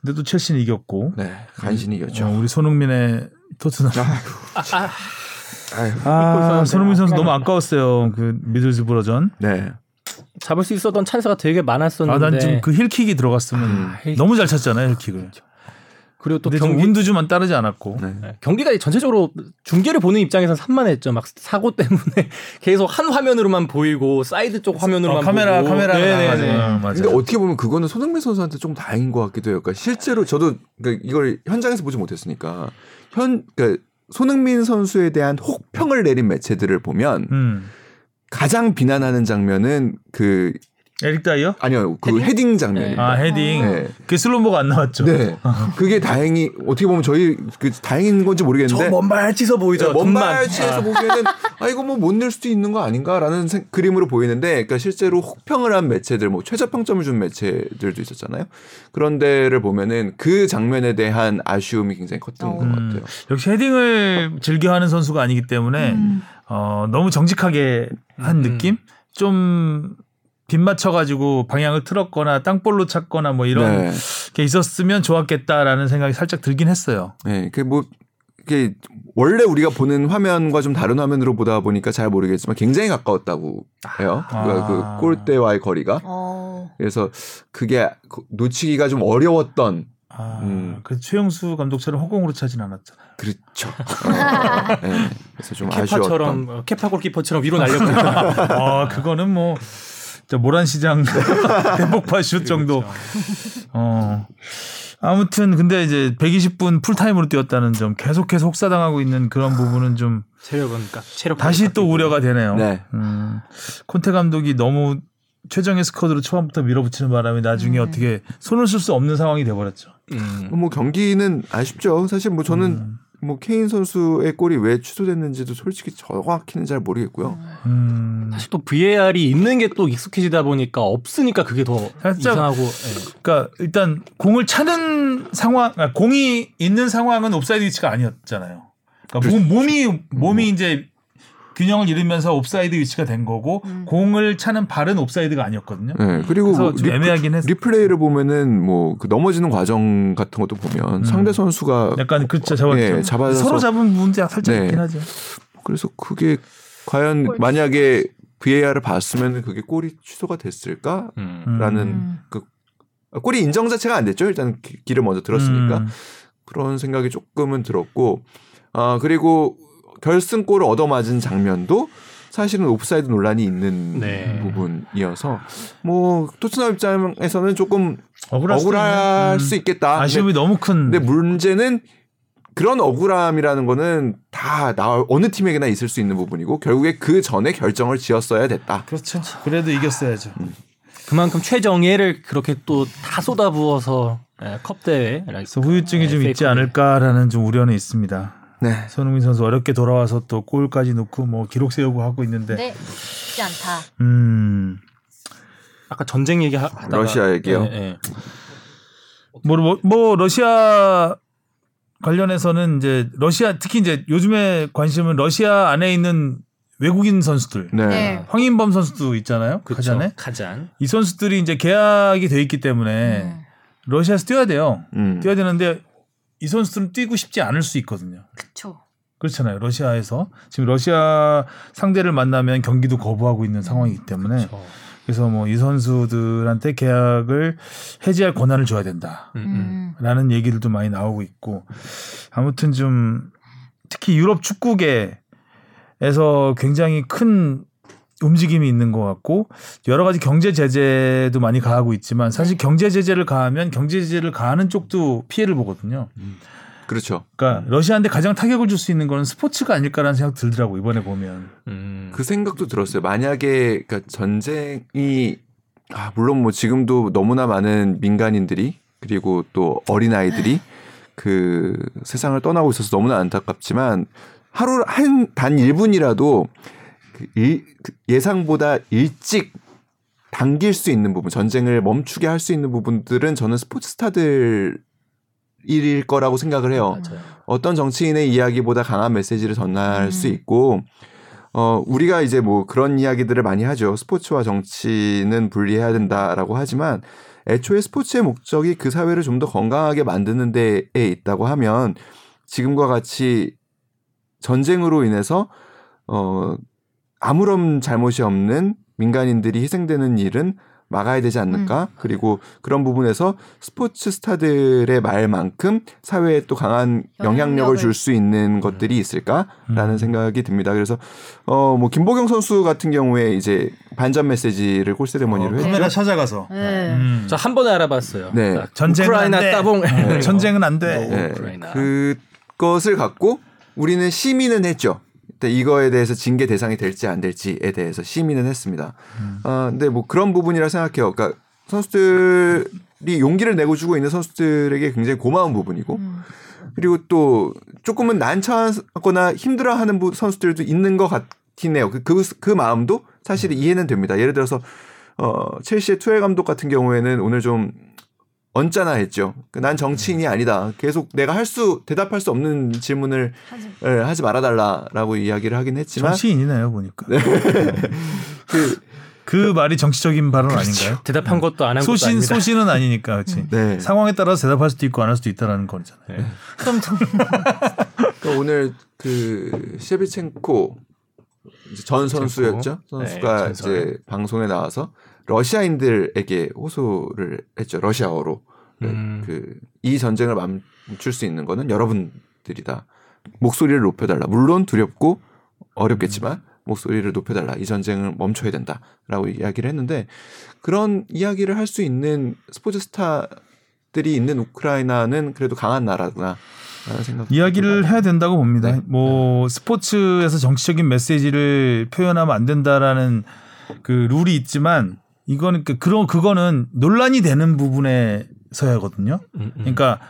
근데 또 첼시는 이겼고. 네, 간신히 이겼죠. 어, 우리 손흥민의 토트넘. 아유, 아, 손흥민 선수 너무 아까웠어요. 그 미들스브러전. 네. 잡을 수 있었던 찬스가 되게 아, 많았었는데 난 지금 그 힐킥이 들어갔으면 아, 힐킥. 너무 잘 찼잖아요, 힐킥을. 그리고 또 경기 운도 좀만 따르지 않았고. 네. 네, 경기가 전체적으로 중계를 보는 입장에서 산만했죠. 막 사고 때문에 계속 한 화면으로만 보이고 사이드 쪽 화면으로만 어, 카메라 보고. 카메라 네네네. 어, 맞아요. 근데 어떻게 보면 그거는 손흥민 선수한테 좀 다행인 것 같기도 해요. 그러니까 실제로 저도 그러니까 이걸 현장에서 보지 못했으니까 현 그러니까 손흥민 선수에 대한 혹평을 내린 매체들을 보면 음. 가장 비난하는 장면은 그 에릭 다이어? 아니요 그 헤딩, 장면입니다. 아, 헤딩. 네. 그 slow-mo가 안 나왔죠. 네. 그게 다행히 어떻게 보면 저희 그 다행인 건지 모르겠는데 먼발치서 보이죠. 먼 돈만. 발치에서 보기에는 아 이거 뭐 못 낼 수도 있는 거 아닌가라는 생- 그림으로 보이는데 그러니까 실제로 혹평을 한 매체들 뭐 최저평점을 준 매체들도 있었잖아요. 그런 데를 보면은 그 장면에 대한 아쉬움이 굉장히 컸던 것 음, 같아요. 역시 헤딩을 즐겨하는 선수가 아니기 때문에 음. 어, 너무 정직하게 한 음. 느낌? 좀 빗 맞춰가지고 방향을 틀었거나 땅볼로 찼거나 뭐 이런 네. 게 있었으면 좋았겠다라는 생각이 살짝 들긴 했어요. 네, 그뭐 이게 원래 우리가 보는 화면과 좀 다른 화면으로 보다 보니까 잘 모르겠지만 굉장히 가까웠다고 해요. 아. 그, 그 골대와의 거리가. 어. 그래서 그게 놓치기가 좀 어려웠던 아, 음. 그 최영수 감독처럼 허공으로 차진 않았잖아요. 그렇죠. 어, 네, 그래서 좀 아쉬웠던. 케파처럼 어, 케파 골키퍼처럼 위로 날렸거든요. 아, 그거는 뭐 모란시장 대폭발 슛 정도. 어. 아무튼 근데 이제 120분 풀타임으로 뛰었다는 점 계속해서 혹사당하고 있는 그런 부분은 좀 체력은 체력 다시 또 우려가 되네요. 네. 음, 콘테 감독이 너무 최정의 스쿼드로 초반부터 밀어붙이는 바람에 나중에 어떻게 손을 쓸 수 없는 상황이 돼버렸죠. 음. 뭐 경기는 아쉽죠. 사실 뭐 저는 음. 뭐 케인 선수의 골이 왜 취소됐는지도 솔직히 정확히는 잘 모르겠고요. 음, 사실 또 VAR이 있는 게 또 익숙해지다 보니까 없으니까 그게 더 살짝- 이상하고 예. 그러니까 일단 공을 차는 상황, 아, 공이 있는 상황은 옵사이드 위치가 아니었잖아요. 그러니까 몸, 몸이 몸이 이제 균형을 잃으면서 옵사이드 위치가 된 거고 음. 공을 차는 발은 offside가 아니었거든요. 네, 그리고 그래서 좀 리플- 애매하긴 했어. 리플레이를 보면은 뭐 그 넘어지는 과정 같은 것도 보면 상대 선수가 약간 그렇죠. 잡았죠. 예, 잡아서- 서로 잡은 문제 살짝 네. 있긴 하죠. 그래서 그게 과연 만약에 VAR을 봤으면 그게 골이 취소가 됐을까라는 음. 그 골이 인정 자체가 안 됐죠. 일단 기- 기를 먼저 들었으니까 음. 그런 생각이 조금은 들었고 아 그리고 결승골을 얻어맞은 장면도 사실은 옵사이드 논란이 있는 네. 부분이어서 뭐 토트넘 입장에서는 조금 억울할, 억울할. 수 음. 있겠다. 아쉬움이 너무 큰. 근데, 근데 문제는 그런 억울함이라는 거는 다 나 어느 팀에게나 있을 수 있는 부분이고 결국에 그 전에 결정을 지었어야 됐다. 그렇죠. 그래도 이겼어야죠. 그만큼 최정예를 그렇게 또 다 쏟아부어서 예, 컵 대회 그래서 후유증이 좀 네, 있지. 않을까라는 좀 우려는 있습니다. 네. 손흥민 선수 어렵게 돌아와서 또 골까지 넣고 뭐 기록 세우고 하고 있는데, 네, 쉽지 않다. 음, 아까 전쟁 얘기 하- 하다가 러시아 얘기요? 예, 예. 뭐, 뭐, 뭐 러시아 관련해서는 이제 러시아 특히 이제 요즘에 관심은 러시아 안에 있는 외국인 선수들, 네. 네. 황인범 선수도 있잖아요. 그쵸. 가잔에 가잔. 이 선수들이 이제 계약이 돼 있기 때문에 음. 러시아에서 뛰어야 돼요. 음. 뛰어야 되는데 이 선수들은 뛰고 싶지 않을 수 있거든요. 그쵸. 그렇잖아요. 러시아에서 지금 러시아 상대를 만나면 경기도 거부하고 있는 상황이기 때문에 그쵸. 그래서 뭐 이 선수들한테 계약을 해지할 권한을 줘야 된다. 음, 음. 음. 라는 얘기들도 많이 나오고 있고 아무튼 좀 특히 유럽 축구계에서 굉장히 큰 움직임이 있는 것 같고 여러 가지 경제 제재도 많이 가하고 있지만 사실 경제 제재를 가하면 경제 제재를 가하는 쪽도 피해를 보거든요. 그렇죠. 그러니까 러시아한테 가장 타격을 줄 수 있는 거는 스포츠가 아닐까라는 생각 들더라고 이번에 보면. 음. 그 생각도 들었어요. 만약에 그러니까 전쟁이 아, 물론 뭐 지금도 너무나 많은 민간인들이 그리고 또 어린 아이들이 그 세상을 떠나고 있어서 너무나 안타깝지만 하루 한 단 1분이라도 그 일, 그 예상보다 일찍 당길 수 있는 부분, 전쟁을 멈추게 할 수 있는 부분들은 저는 스포츠 스타들 일일 거라고 생각을 해요. 맞아요. 어떤 정치인의 이야기보다 강한 메시지를 전할 음. 수 있고 어 우리가 이제 뭐 그런 이야기들을 많이 하죠. 스포츠와 정치는 분리해야 된다라고 하지만 애초에 스포츠의 목적이 그 사회를 좀 더 건강하게 만드는 데에 있다고 하면 지금과 같이 전쟁으로 인해서 어 아무런 잘못이 없는 민간인들이 희생되는 일은 막아야 되지 않을까? 그리고 그런 부분에서 스포츠 스타들의 말만큼 사회에 또 강한 영향력을 줄 수 있는 것들이 있을까라는 음. 생각이 듭니다. 그래서 어 뭐 김보경 선수 같은 경우에 이제 반전 메시지를 골세레머니로 어, 했죠. 카메라 찾아가서. 네. 음. 저한 번에 알아봤어요. 네. 딱 전쟁은 우크라이나 안 돼. 따봉. 네, 전쟁은 안 돼. 네. 네. 우크라이나. 그것을 갖고 우리는 시민은 했죠. 근데 이거에 대해서 징계 대상이 될지 안 될지에 대해서 시민은 했습니다. 아, 근데 뭐 그런 부분이라 생각해요. 그러니까 선수들이 용기를 내고 주고 있는 선수들에게 굉장히 고마운 부분이고 음. 그리고 또 조금은 난처하거나 힘들어하는 부- 선수들도 있는 것 같긴 해요. 그, 그, 그 마음도 사실 이해는 됩니다. 예를 들어서 어, 첼시의 투엘 감독 같은 경우에는 오늘 좀 언짢아 했죠. 그난 정치인이 아니다. 계속 내가 할 수 대답할 수 없는 질문을 하지. 예, 하지 말아달라라고 이야기를 하긴 했지만 정치인이네요 보니까. 그그 말이 정치적인 발언 아닌가요? 대답한 것도 안 한 것도 소신 아닙니다. 소신은 아니니까 그렇지. 네. 상황에 따라서 대답할 수도 있고 안 할 수도 있다라는 거잖아요. 네. 그럼 좀 그러니까 오늘 그 셰비첸코 전 선수였죠. 선수가 네. 이제 방송에 나와서 러시아인들에게 호소를 했죠. 러시아어로 음. 그이 전쟁을 멈출 수 있는 거는 여러분들이다. 목소리를 높여달라. 물론 두렵고 어렵겠지만 목소리를 높여달라. 이 전쟁을 멈춰야 된다 라고 이야기를 했는데 그런 이야기를 할 수 있는 스포츠 스타들이 있는 우크라이나는 그래도 강한 나라구나. 라는 생각. 이야기를 해야 된다고 봅니다. 네. 뭐 스포츠에서 정치적인 메시지를 표현하면 안 된다라는 그 룰이 있지만 이거는 그 그런 그거는 논란이 되는 부분에서야거든요. 음, 음. 그러니까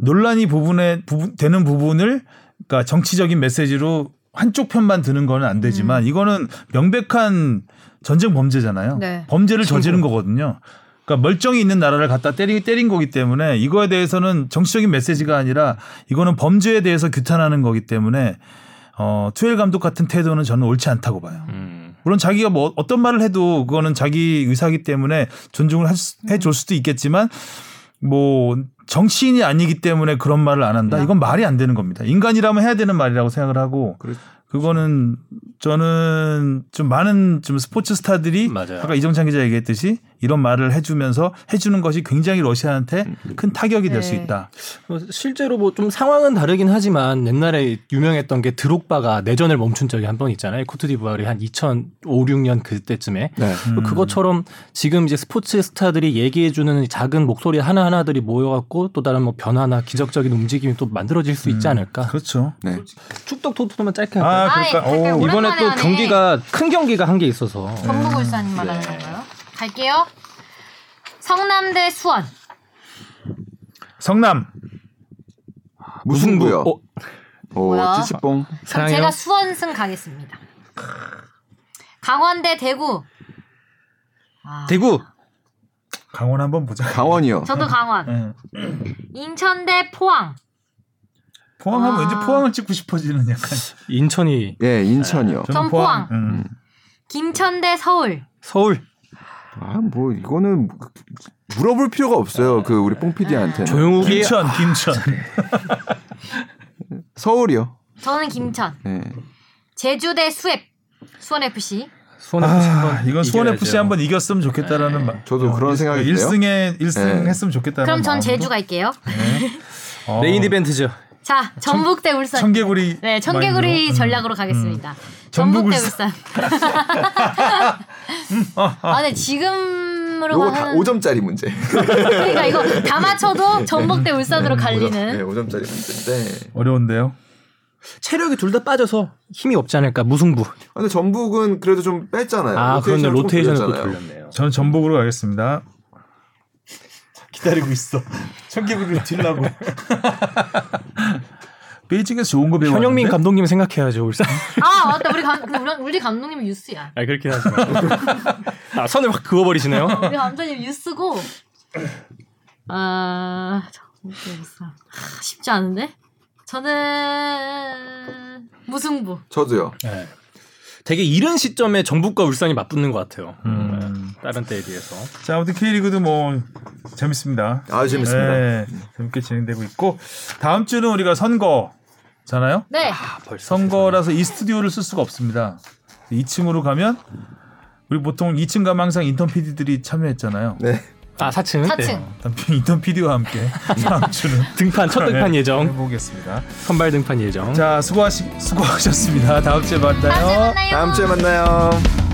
논란이 부분에 부분, 되는 부분을 그러니까 정치적인 메시지로 한쪽 편만 드는 거는 안 되지만 이거는 명백한 전쟁 범죄잖아요. 네. 범죄를 저지른 거거든요. 그러니까 멀쩡히 있는 나라를 갖다 때리, 때린 거기 때문에 이거에 대해서는 정치적인 메시지가 아니라 이거는 범죄에 대해서 규탄하는 거기 때문에 어, 투엘 감독 같은 태도는 저는 옳지 않다고 봐요. 음. 물론 자기가 뭐 어떤 말을 해도 그거는 자기 의사기 때문에 존중을 해줄 수도 있겠지만 뭐 정치인이 아니기 때문에 그런 말을 안 한다. 이건 말이 안 되는 겁니다. 인간이라면 해야 되는 말이라고 생각을 하고 그렇- 그거는 저는 좀 많은 좀 스포츠 스타들이 맞아요. 아까 이정찬 기자 얘기했듯이 이런 말을 해주면서 해주는 것이 굉장히 러시아한테 큰 타격이 될수 네. 있다. 어, 실제로 뭐 좀 상황은 다르긴 하지만 옛날에 유명했던 게 드록바가 내전을 멈춘 적이 한 번 있잖아요. 코트디부아르이 한 2005, 6년 그때쯤에 네. 음. 그것처럼 지금 이제 스포츠 스타들이 얘기해주는 작은 목소리 하나 하나들이 모여갖고 또 다른 뭐 변화나 기적적인 움직임이 또 만들어질 수 있지 않을까. 그렇죠. 네. 축덕 토트넘만 짧게 할까요? 아, 아, 그러니까 예, 오, 오랜만에 이번에 또 하네. 경기가 큰 경기가 한 게 있어서 전북 울산님 말하는 건가요? 갈게요. 성남 대 수원. 성남 무승부요. 어, 오, 뭐야? 찌찌뽕. 그럼. 제가 수원승 가겠습니다. 강원 대 대구. 아, 대구 강원 한번 보자. 강원이요. 저도 강원. 응. 인천 대 포항. 포항하면 아. 왠지 포항을 찍고 싶어지는 약간. 인천이 예, 인천이요. 전 포항. 음. 김천 대 서울. 서울 아, 뭐 이거는 물어볼 필요가 없어요. 그 우리 뽕 PD한테. 조용욱이 김천, 김천. 서울이요. 저는 김천. 네. 제주 대 수앱. 수원 FC. 수원 FC 아, 한번 이건 수원. FC 한번 이겼으면 좋겠다라는 말. 저도 그런 생각이 들어요. 1승에 1승 네. 했으면 좋겠다는 그럼 전 마음으로. 제주 갈게요. 어, 메인 이벤트죠. 자, 전북 대 울산. 청개구리 네, 청개구리 마인드로. 음. 전략으로 가겠습니다. 전북 전북 대 울산. 울산. 아, 근데 지금으로 요거 다 가는 5점짜리 문제. 그러니까 이거 다 맞춰도 전북 대 울산으로 네, 갈리는. 5점짜리 문제인데. 어려운데요. 체력이 둘 다 빠져서 힘이 없지 않을까 무승부. 아, 근데 전북은 그래도 좀 뺐잖아요. 아 그런데 좀 로테이션을. 돌렸네요. 저는 전북으로 가겠습니다. 기다리고 있어. 청개구리를 딜라고. 베이징에서 좋은 거 배웠는데. 현영민 감독님 생각해야죠 울산. 아, 맞다. 우리 감 우리, 우리 감독님은 유스야. 아 그렇긴 하지만. 아 선을 확 그어버리시네요. 우리 감독님 유스고. 아, 울산. 아, 쉽지 않은데? 저는 무승부. 저도요. 네. 되게 이른 시점에 전북과 울산이 맞붙는 것 같아요. 음. 다른 때에 비해서. 자, 아무튼 K리그도 뭐 재밌습니다. 아, 재밌습니다. 네, 재밌게 진행되고 있고 다음 주는 우리가 선거잖아요. 네. 선거라서 이 스튜디오를 쓸 수가 없습니다. 2층으로 가면 우리 보통 2층 가면 항상 인턴 PD들이 참여했잖아요. 네. 아 4층. 4층. 인턴 PD와 함께 다음 주는 등판 첫 등판 네, 예정. 해보겠습니다. 선발 등판 예정. 자, 수고하시, 수고하셨습니다. 다음 주에 만나요. 다음 주에 만나요. 다음 주에 만나요.